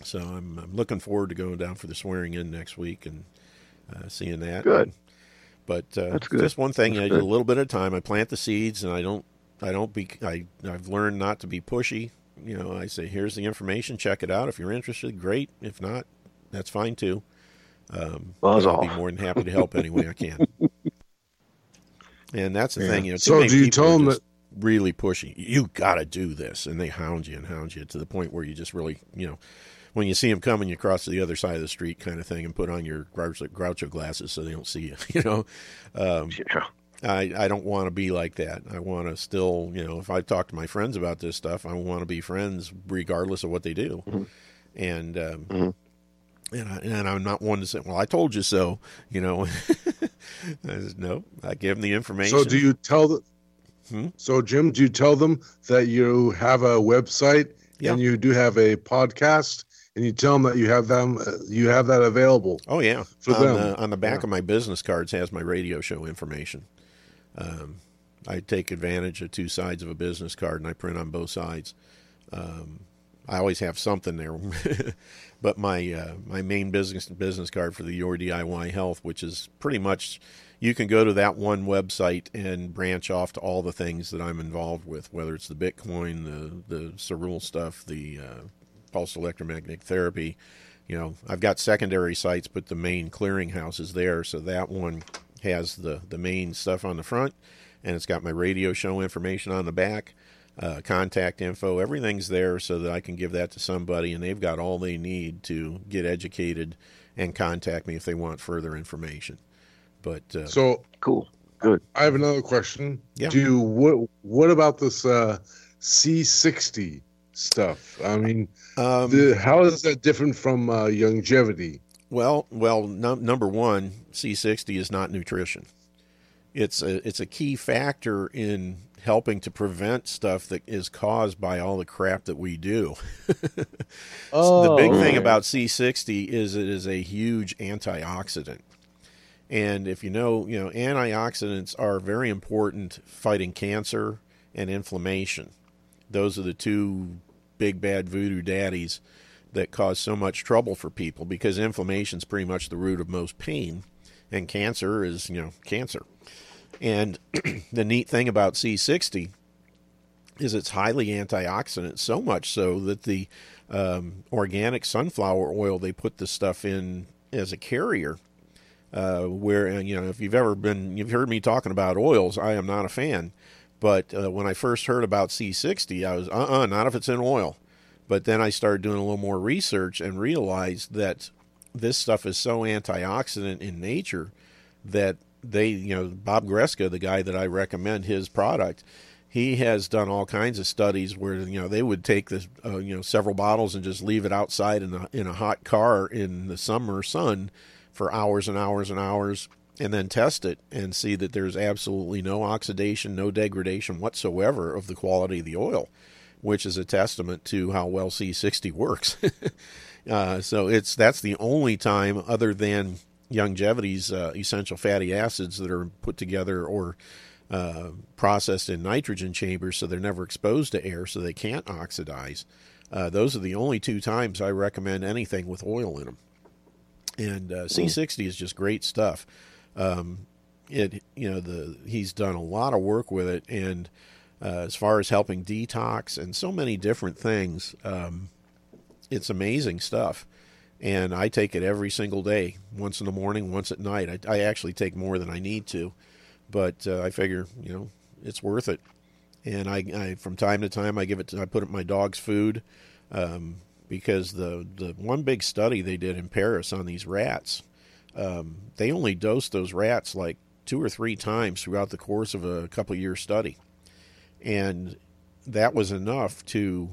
So I'm, I'm looking forward to going down for the swearing in next week and uh, seeing that. Good. But uh, just one thing, a little bit of time. I plant the seeds, and I don't, I don't be, I, I've learned not to be pushy. You know, I say, here's the information, check it out. If you're interested, great. If not, that's fine too. Um, Buzz I'll off. be more than happy to help any way I can. [laughs] and that's the yeah. thing, you know. So do you tell them that really pushy? You got to do this, and they hound you and hound you to the point where you just really, you know, when you see them coming, you cross to the other side of the street, kind of thing, and put on your Groucho, Groucho glasses so they don't see you. [laughs] You know, um, yeah. I I don't want to be like that. I want to still, you know, if I talk to my friends about this stuff, I want to be friends regardless of what they do, mm-hmm. and. Um, mm-hmm. And, I, and I'm not one to say, "Well, I told you so." You know, [laughs] I said, no. I give them the information. So, do you tell them? Hmm? So, Jim, do you tell them that you have a website yeah. and you do have a podcast and you tell them that you have them uh, you have that available. Oh yeah, for on them the, on the back yeah. of my business cards has my radio show information. Um, I take advantage of two sides of a business card and I print on both sides. Um, I always have something there, [laughs] but my uh, my main business business card for the Your DIY Health, which is pretty much you can go to that one website and branch off to all the things that I'm involved with, whether it's the Bitcoin, the the Cerule stuff, the uh, pulse electromagnetic therapy. You know, I've got secondary sites, but the main clearinghouse is there, so that one has the the main stuff on the front, and it's got my radio show information on the back. Uh, contact info, everything's there so that I can give that to somebody and they've got all they need to get educated and contact me if they want further information. But uh, so cool, good. I have another question. Yeah. Do what? What about this uh, C60 stuff? I mean, um, the, how is that different from uh, Youngevity? Well, well, no, number one, C60 is not nutrition. It's a it's a key factor in helping to prevent stuff that is caused by all the crap that we do. [laughs] oh, the big oh. thing about C60 is it is a huge antioxidant. And if you know, you know, antioxidants are very important fighting cancer and inflammation. Those are the two big bad voodoo daddies that cause so much trouble for people because inflammation is pretty much the root of most pain and cancer is, you know, cancer. And [clears throat] the neat thing about C60 is it's highly antioxidant, so much so that the um, organic sunflower oil they put the stuff in as a carrier. Uh, where you know if you've ever been you've heard me talking about oils, I am not a fan. But uh, when I first heard about C60, I was uh uh not if it's in oil. But then I started doing a little more research and realized that this stuff is so antioxidant in nature that they, you know, Bob Greska, the guy that I recommend his product, he has done all kinds of studies where you know they would take this, uh, you know, several bottles and just leave it outside in a in a hot car in the summer sun for hours and hours and hours, and then test it and see that there's absolutely no oxidation, no degradation whatsoever of the quality of the oil, which is a testament to how well C60 works. [laughs] uh, so it's that's the only time other than Youngevity's uh, essential fatty acids that are put together or uh, processed in nitrogen chambers so they're never exposed to air so they can't oxidize. Uh, those are the only two times I recommend anything with oil in them. And uh, C60 is just great stuff. Um, it you know the he's done a lot of work with it, and uh, as far as helping detox and so many different things, um, it's amazing stuff and I take it every single day, once in the morning, once at night. I, I actually take more than I need to, but uh, I figure you know it's worth it. And I, I, from time to time I give it to I put it in my dog's food um, because the the one big study they did in Paris on these rats, um, they only dosed those rats like two or three times throughout the course of a couple year study, and that was enough to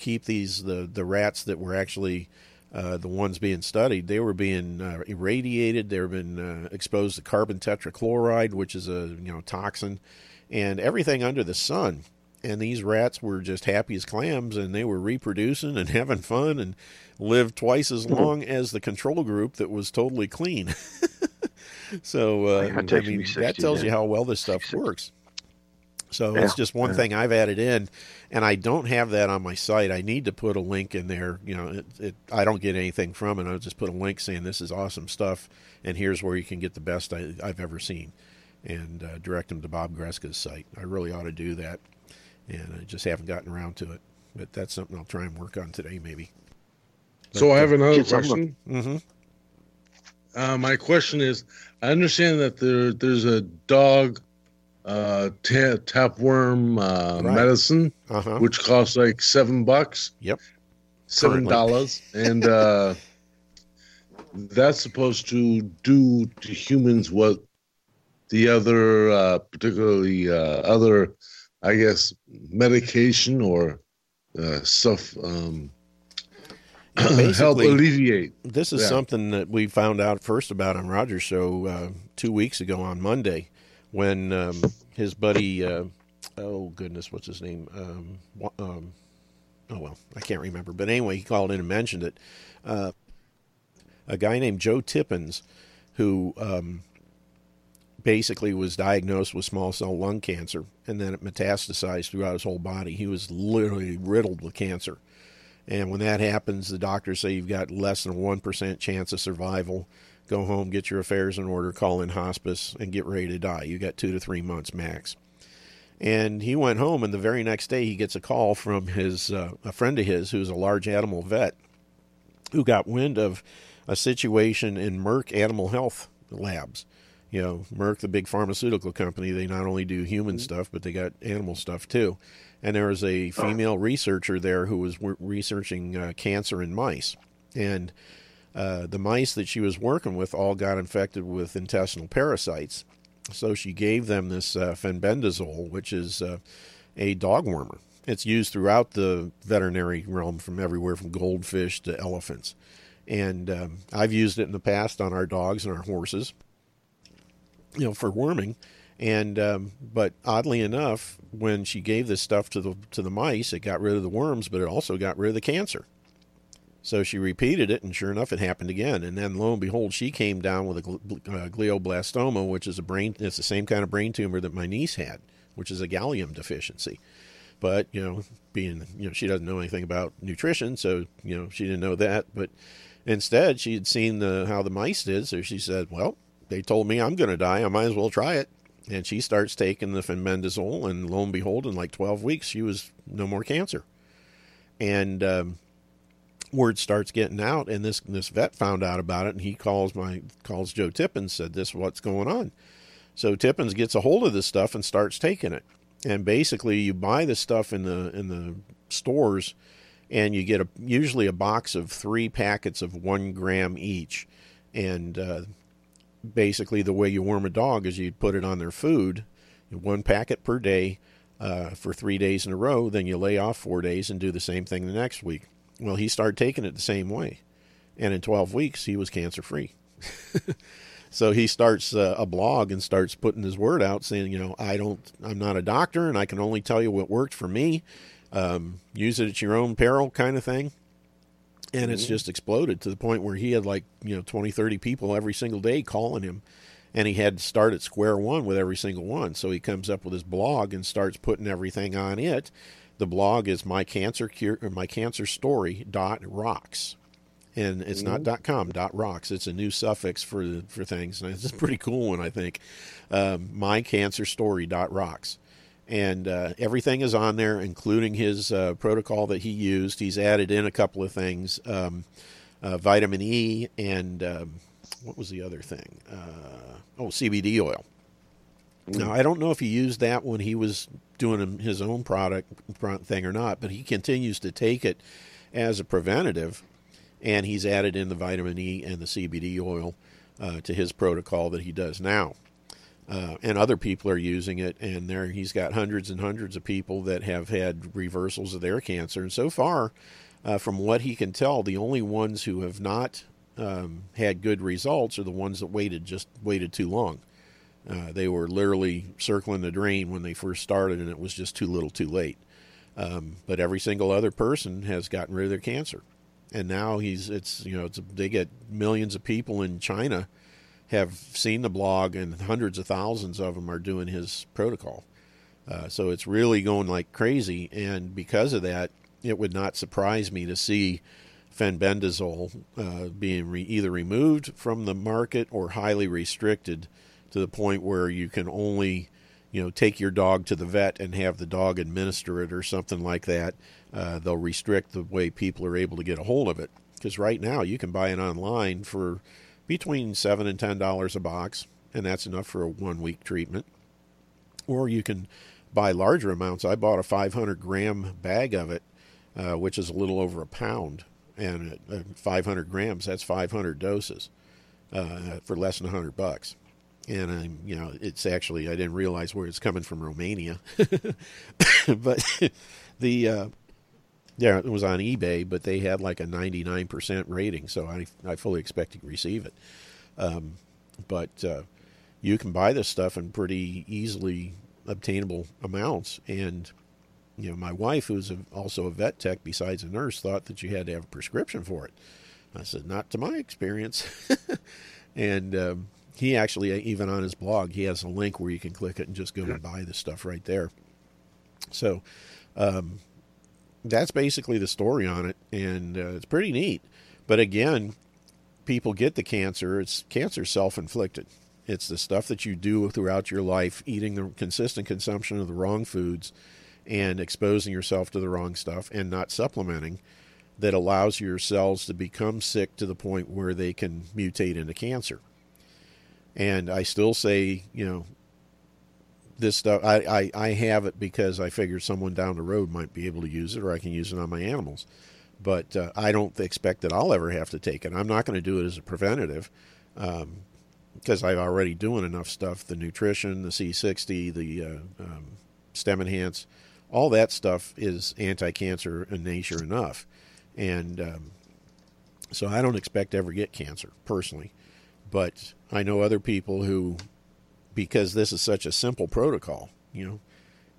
keep these the the rats that were actually uh, the ones being studied, they were being uh, irradiated. They were being uh, exposed to carbon tetrachloride, which is a you know toxin, and everything under the sun. And these rats were just happy as clams, and they were reproducing and [laughs] having fun, and lived twice as long as the control group that was totally clean. [laughs] so uh, I mean, that tells you how well this stuff works. So yeah, it's just one yeah. thing I've added in, and I don't have that on my site. I need to put a link in there. You know, it, it, I don't get anything from it. I'll just put a link saying this is awesome stuff, and here's where you can get the best I, have ever seen, and uh, direct them to Bob Greska's site. I really ought to do that, and I just haven't gotten around to it. But that's something I'll try and work on today, maybe. But, so I have another question. Mm-hmm. Uh, my question is: I understand that there there's a dog uh, ta- tapeworm uh, Right. medicine, Uh-huh. which costs like seven bucks, Yep. seven dollars, [laughs] and uh, that's supposed to do to humans what the other, uh, particularly uh, other, I guess, medication or uh, stuff um, [clears throat] help alleviate. This is Yeah. something that we found out first about on Roger's show uh, two weeks ago on Monday when um, his buddy, uh, oh goodness, what's his name? Um, um, oh well, I can't remember. But anyway, he called in and mentioned it. Uh, a guy named Joe Tippins, who um, basically was diagnosed with small cell lung cancer, and then it metastasized throughout his whole body. He was literally riddled with cancer. And when that happens, the doctors say you've got less than a 1% chance of survival. Go home, get your affairs in order, call in hospice, and get ready to die. You got two to three months max. And he went home, and the very next day he gets a call from his uh, a friend of his who's a large animal vet, who got wind of a situation in Merck Animal Health Labs. You know, Merck, the big pharmaceutical company, they not only do human mm-hmm. stuff, but they got animal stuff too. And there was a female researcher there who was researching uh, cancer in mice. And uh, the mice that she was working with all got infected with intestinal parasites. So she gave them this uh, fenbendazole, which is uh, a dog wormer. It's used throughout the veterinary realm, from everywhere from goldfish to elephants. And um, I've used it in the past on our dogs and our horses, you know, for worming. And um, but oddly enough, when she gave this stuff to the to the mice, it got rid of the worms, but it also got rid of the cancer. So she repeated it, and sure enough, it happened again. And then lo and behold, she came down with a uh, glioblastoma, which is a brain. It's the same kind of brain tumor that my niece had, which is a gallium deficiency. But you know, being you know, she doesn't know anything about nutrition, so you know, she didn't know that. But instead, she had seen the how the mice did, so she said, "Well, they told me I'm going to die. I might as well try it." And she starts taking the fenbendazole, and lo and behold, in like 12 weeks, she was no more cancer. And um, word starts getting out, and this this vet found out about it, and he calls my calls Joe Tippins, said this what's going on. So Tippins gets a hold of this stuff and starts taking it, and basically you buy the stuff in the in the stores, and you get a usually a box of three packets of one gram each, and uh, basically the way you warm a dog is you put it on their food, one packet per day. Uh, for three days in a row, then you lay off four days and do the same thing the next week. Well, he started taking it the same way. And in 12 weeks, he was cancer free. [laughs] so he starts uh, a blog and starts putting his word out saying, you know, I don't, I'm not a doctor and I can only tell you what worked for me. Um, use it at your own peril kind of thing. And mm-hmm. it's just exploded to the point where he had like, you know, 20, 30 people every single day calling him. And he had to start at square one with every single one. So he comes up with his blog and starts putting everything on it the blog is my cancer cure my cancer story dot rocks. And it's not dot com dot rocks. It's a new suffix for for things. And it's a pretty cool one i think. Um, my cancer story dot rocks. And uh, everything is on there including his uh, protocol that he used. He's added in a couple of things um, uh, vitamin e and um, what was the other thing? Uh, oh cbd oil. Now I don't know if he used that when he was doing his own product thing or not, but he continues to take it as a preventative, and he's added in the vitamin E and the CBD oil uh, to his protocol that he does now. Uh, and other people are using it, and there he's got hundreds and hundreds of people that have had reversals of their cancer. And so far, uh, from what he can tell, the only ones who have not um, had good results are the ones that waited just waited too long. Uh, they were literally circling the drain when they first started, and it was just too little, too late. Um, but every single other person has gotten rid of their cancer, and now he's it's you know it's they get millions of people in China have seen the blog, and hundreds of thousands of them are doing his protocol. Uh, so it's really going like crazy, and because of that, it would not surprise me to see fenbendazole uh, being re- either removed from the market or highly restricted to the point where you can only you know take your dog to the vet and have the dog administer it or something like that. Uh, they'll restrict the way people are able to get a hold of it. Because right now you can buy it online for between seven and ten dollars a box and that's enough for a one week treatment. Or you can buy larger amounts. I bought a 500 gram bag of it uh, which is a little over a pound and uh, 500 grams that's 500 doses uh, for less than 100 bucks and I'm, you know, it's actually I didn't realize where it's coming from Romania, [laughs] but [laughs] the uh, yeah, it was on eBay, but they had like a 99% rating, so I I fully expect to receive it. Um, but uh, you can buy this stuff in pretty easily obtainable amounts, and you know, my wife, who's a, also a vet tech besides a nurse, thought that you had to have a prescription for it. I said, not to my experience, [laughs] and um, he actually even on his blog he has a link where you can click it and just go and buy the stuff right there. So um, that's basically the story on it, and uh, it's pretty neat. But again, people get the cancer. It's cancer self-inflicted. It's the stuff that you do throughout your life, eating the consistent consumption of the wrong foods, and exposing yourself to the wrong stuff, and not supplementing, that allows your cells to become sick to the point where they can mutate into cancer. And I still say, you know, this stuff I, I, I have it because I figured someone down the road might be able to use it or I can use it on my animals. But uh, I don't expect that I'll ever have to take it. I'm not going to do it as a preventative because um, I'm already doing enough stuff the nutrition, the C60, the uh, um, stem enhance, all that stuff is anti cancer in nature enough. And um, so I don't expect to ever get cancer personally. But I know other people who because this is such a simple protocol. You know,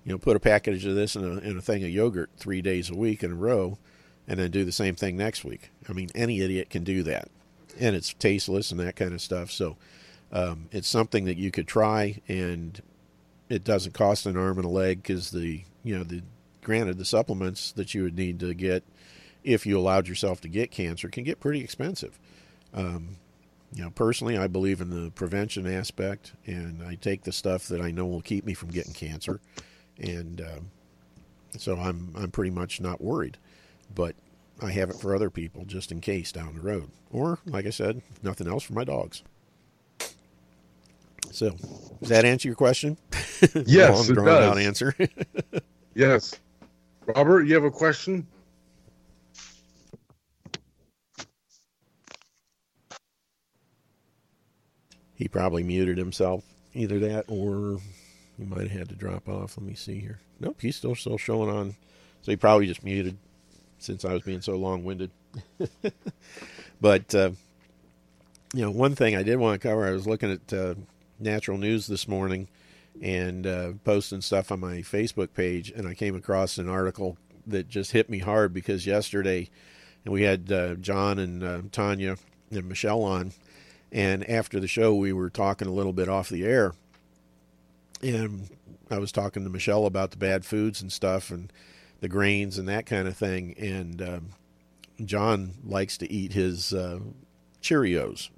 you know, put a package of this in a, a thing of yogurt three days a week in a row, and then do the same thing next week. I mean, any idiot can do that, and it's tasteless and that kind of stuff. So, um, it's something that you could try, and it doesn't cost an arm and a leg because the you know the granted the supplements that you would need to get if you allowed yourself to get cancer can get pretty expensive. Um, you know, personally, I believe in the prevention aspect, and I take the stuff that I know will keep me from getting cancer, and uh, so I'm I'm pretty much not worried. But I have it for other people just in case down the road, or like I said, nothing else for my dogs. So, does that answer your question? [laughs] Yes, Long, it does. out answer. [laughs] yes, Robert, you have a question? He probably muted himself. Either that or he might have had to drop off. Let me see here. Nope, he's still still showing on. So he probably just muted since I was being so long winded. [laughs] but uh, you know, one thing I did want to cover. I was looking at uh, natural news this morning and uh, posting stuff on my Facebook page, and I came across an article that just hit me hard because yesterday, and we had uh, John and uh, Tanya and Michelle on and after the show, we were talking a little bit off the air. And I was talking to Michelle about the bad foods and stuff and the grains and that kind of thing. And um, John likes to eat his uh, Cheerios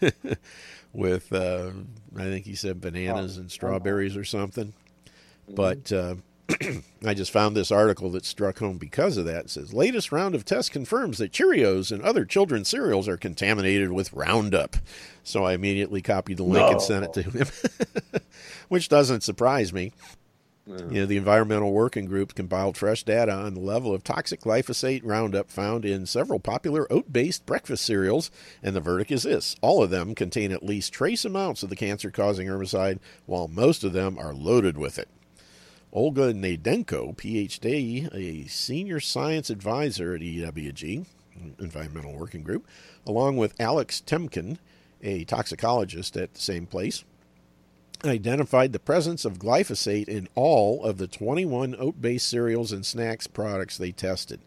[laughs] with, uh, I think he said bananas and strawberries or something. But uh, [clears throat] I just found this article that struck home because of that. It says latest round of tests confirms that Cheerios and other children's cereals are contaminated with Roundup. So I immediately copied the link no. and sent it to him, [laughs] which doesn't surprise me. You know, the Environmental Working Group compiled fresh data on the level of toxic glyphosate Roundup found in several popular oat based breakfast cereals, and the verdict is this all of them contain at least trace amounts of the cancer causing herbicide, while most of them are loaded with it. Olga Naidenko, PhD, a senior science advisor at EWG, Environmental Working Group, along with Alex Temkin, a toxicologist at the same place, identified the presence of glyphosate in all of the 21 oat based cereals and snacks products they tested.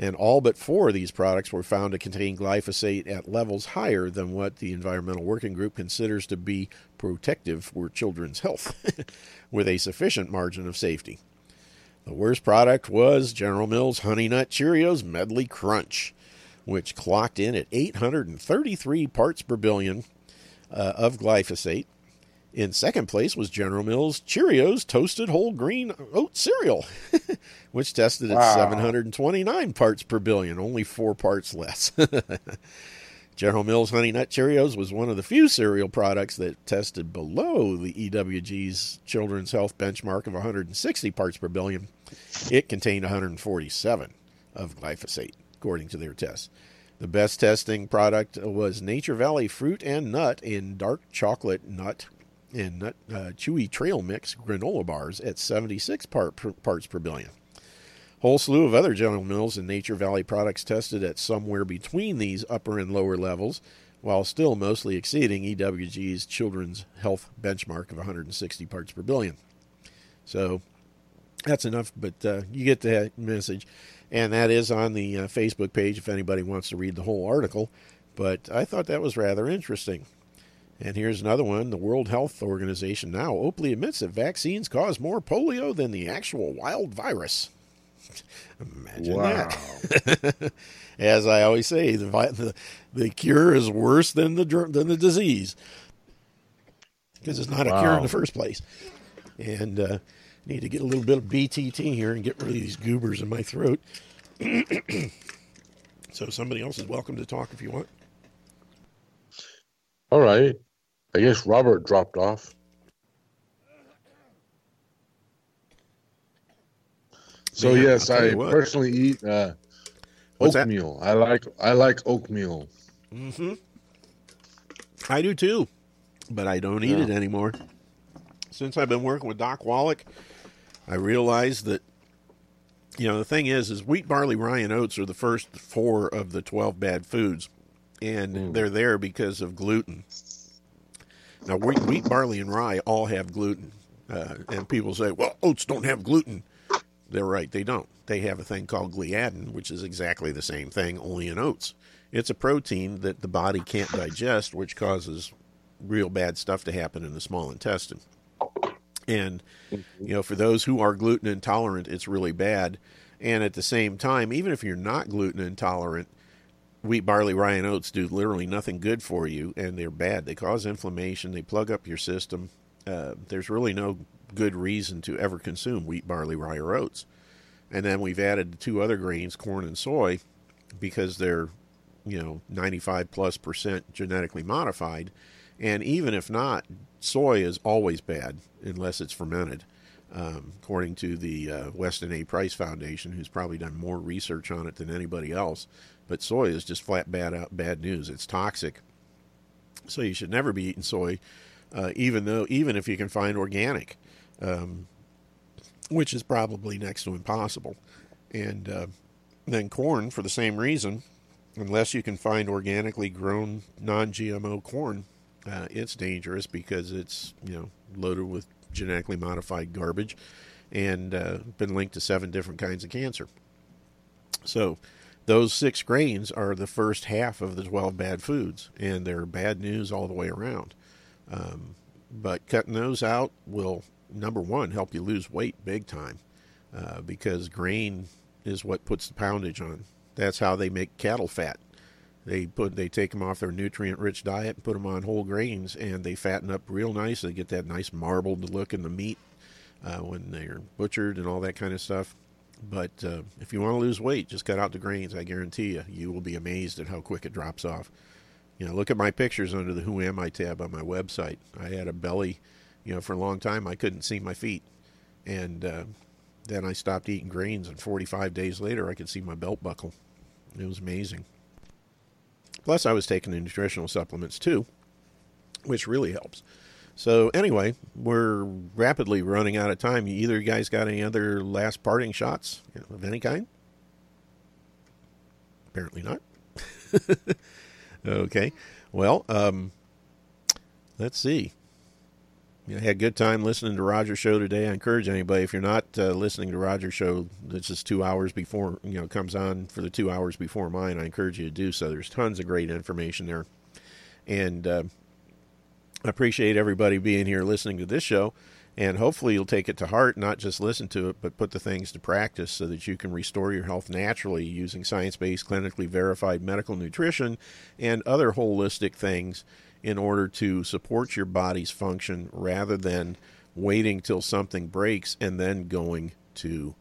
And all but four of these products were found to contain glyphosate at levels higher than what the Environmental Working Group considers to be protective for children's health, [laughs] with a sufficient margin of safety. The worst product was General Mills Honey Nut Cheerios Medley Crunch, which clocked in at 833 parts per billion uh, of glyphosate in second place was General Mills Cheerios Toasted Whole Grain Oat Cereal, [laughs] which tested at wow. 729 parts per billion, only four parts less. [laughs] General Mills Honey Nut Cheerios was one of the few cereal products that tested below the EWG's Children's Health benchmark of 160 parts per billion. It contained 147 of glyphosate, according to their tests. The best testing product was Nature Valley Fruit and Nut in dark chocolate nut and nut, uh, chewy trail mix granola bars at 76 part per, parts per billion. Whole slew of other General Mills and Nature Valley products tested at somewhere between these upper and lower levels, while still mostly exceeding EWG's children's health benchmark of 160 parts per billion. So that's enough, but uh, you get the message. And that is on the uh, Facebook page if anybody wants to read the whole article. But I thought that was rather interesting. And here's another one. The World Health Organization now openly admits that vaccines cause more polio than the actual wild virus. [laughs] Imagine wow. that. [laughs] As I always say, the, the, the cure is worse than the than the disease because it's not wow. a cure in the first place. And uh, need to get a little bit of BTT here and get rid of these goobers in my throat. [clears throat] so somebody else is welcome to talk if you want. All right. I guess Robert dropped off. So yes, I personally eat uh, oatmeal. I like I like oatmeal. Mm-hmm. I do too, but I don't eat yeah. it anymore. Since I've been working with Doc Wallach, I realized that you know the thing is is wheat, barley, rye, and oats are the first four of the twelve bad foods, and mm. they're there because of gluten. Now, wheat, wheat, barley, and rye all have gluten. Uh, and people say, well, oats don't have gluten. They're right, they don't. They have a thing called gliadin, which is exactly the same thing, only in oats. It's a protein that the body can't digest, which causes real bad stuff to happen in the small intestine. And, you know, for those who are gluten intolerant, it's really bad. And at the same time, even if you're not gluten intolerant, wheat, barley, rye, and oats do literally nothing good for you, and they're bad. They cause inflammation. They plug up your system. Uh, there's really no good reason to ever consume wheat, barley, rye, or oats. And then we've added two other grains, corn and soy, because they're, you know, 95 plus percent genetically modified. And even if not, soy is always bad unless it's fermented. Um, according to the uh, Weston A. Price Foundation, who's probably done more research on it than anybody else. But soy is just flat bad out, bad news. It's toxic, so you should never be eating soy, uh, even though even if you can find organic, um, which is probably next to impossible. And uh, then corn for the same reason, unless you can find organically grown non-GMO corn, uh, it's dangerous because it's you know loaded with genetically modified garbage and uh, been linked to seven different kinds of cancer. So those six grains are the first half of the 12 bad foods, and they're bad news all the way around. Um, but cutting those out will, number one, help you lose weight big time uh, because grain is what puts the poundage on. That's how they make cattle fat. They put they take them off their nutrient rich diet and put them on whole grains, and they fatten up real nice. They get that nice marbled look in the meat uh, when they're butchered and all that kind of stuff. But uh, if you want to lose weight, just cut out the grains. I guarantee you, you will be amazed at how quick it drops off. You know, look at my pictures under the Who Am I tab on my website. I had a belly, you know, for a long time. I couldn't see my feet, and uh, then I stopped eating grains, and 45 days later, I could see my belt buckle. It was amazing. Plus, I was taking nutritional supplements too, which really helps. So anyway, we're rapidly running out of time. Either you guys got any other last parting shots of any kind? Apparently not. [laughs] okay. Well, um, let's see. I had a good time listening to Roger's show today. I encourage anybody if you're not uh, listening to Roger's show, this is two hours before you know comes on for the two hours before mine. I encourage you to do so. There's tons of great information there, and uh, I appreciate everybody being here listening to this show. And hopefully, you'll take it to heart, not just listen to it, but put the things to practice so that you can restore your health naturally using science based, clinically verified medical nutrition and other holistic things in order to support your body's function rather than waiting till something breaks and then going to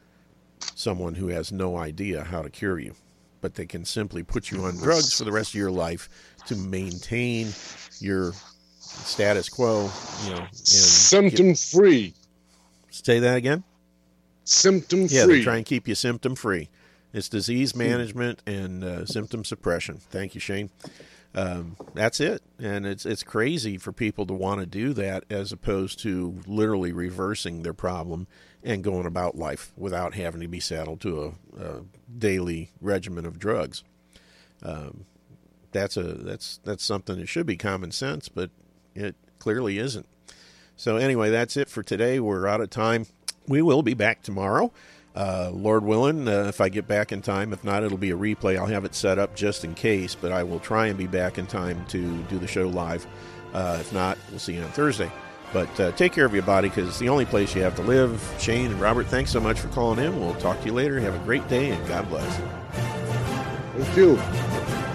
someone who has no idea how to cure you. But they can simply put you on drugs for the rest of your life to maintain your status quo, you know, symptom free. Say that again. Symptom free. Yeah, they try and keep you symptom free. It's disease management and uh, symptom suppression. Thank you, Shane. Um, that's it, and it's it's crazy for people to want to do that as opposed to literally reversing their problem and going about life without having to be saddled to a, a daily regimen of drugs. Um, that's a that's that's something that should be common sense, but it clearly isn't. So, anyway, that's it for today. We're out of time. We will be back tomorrow. Uh, Lord willing, uh, if I get back in time. If not, it'll be a replay. I'll have it set up just in case, but I will try and be back in time to do the show live Uh, if not, we'll see you on Thursday. But uh, take care of your body because it's the only place you have to live. Shane and Robert, thanks so much for calling in. We'll talk to you later. Have a great day and God bless. Thank you.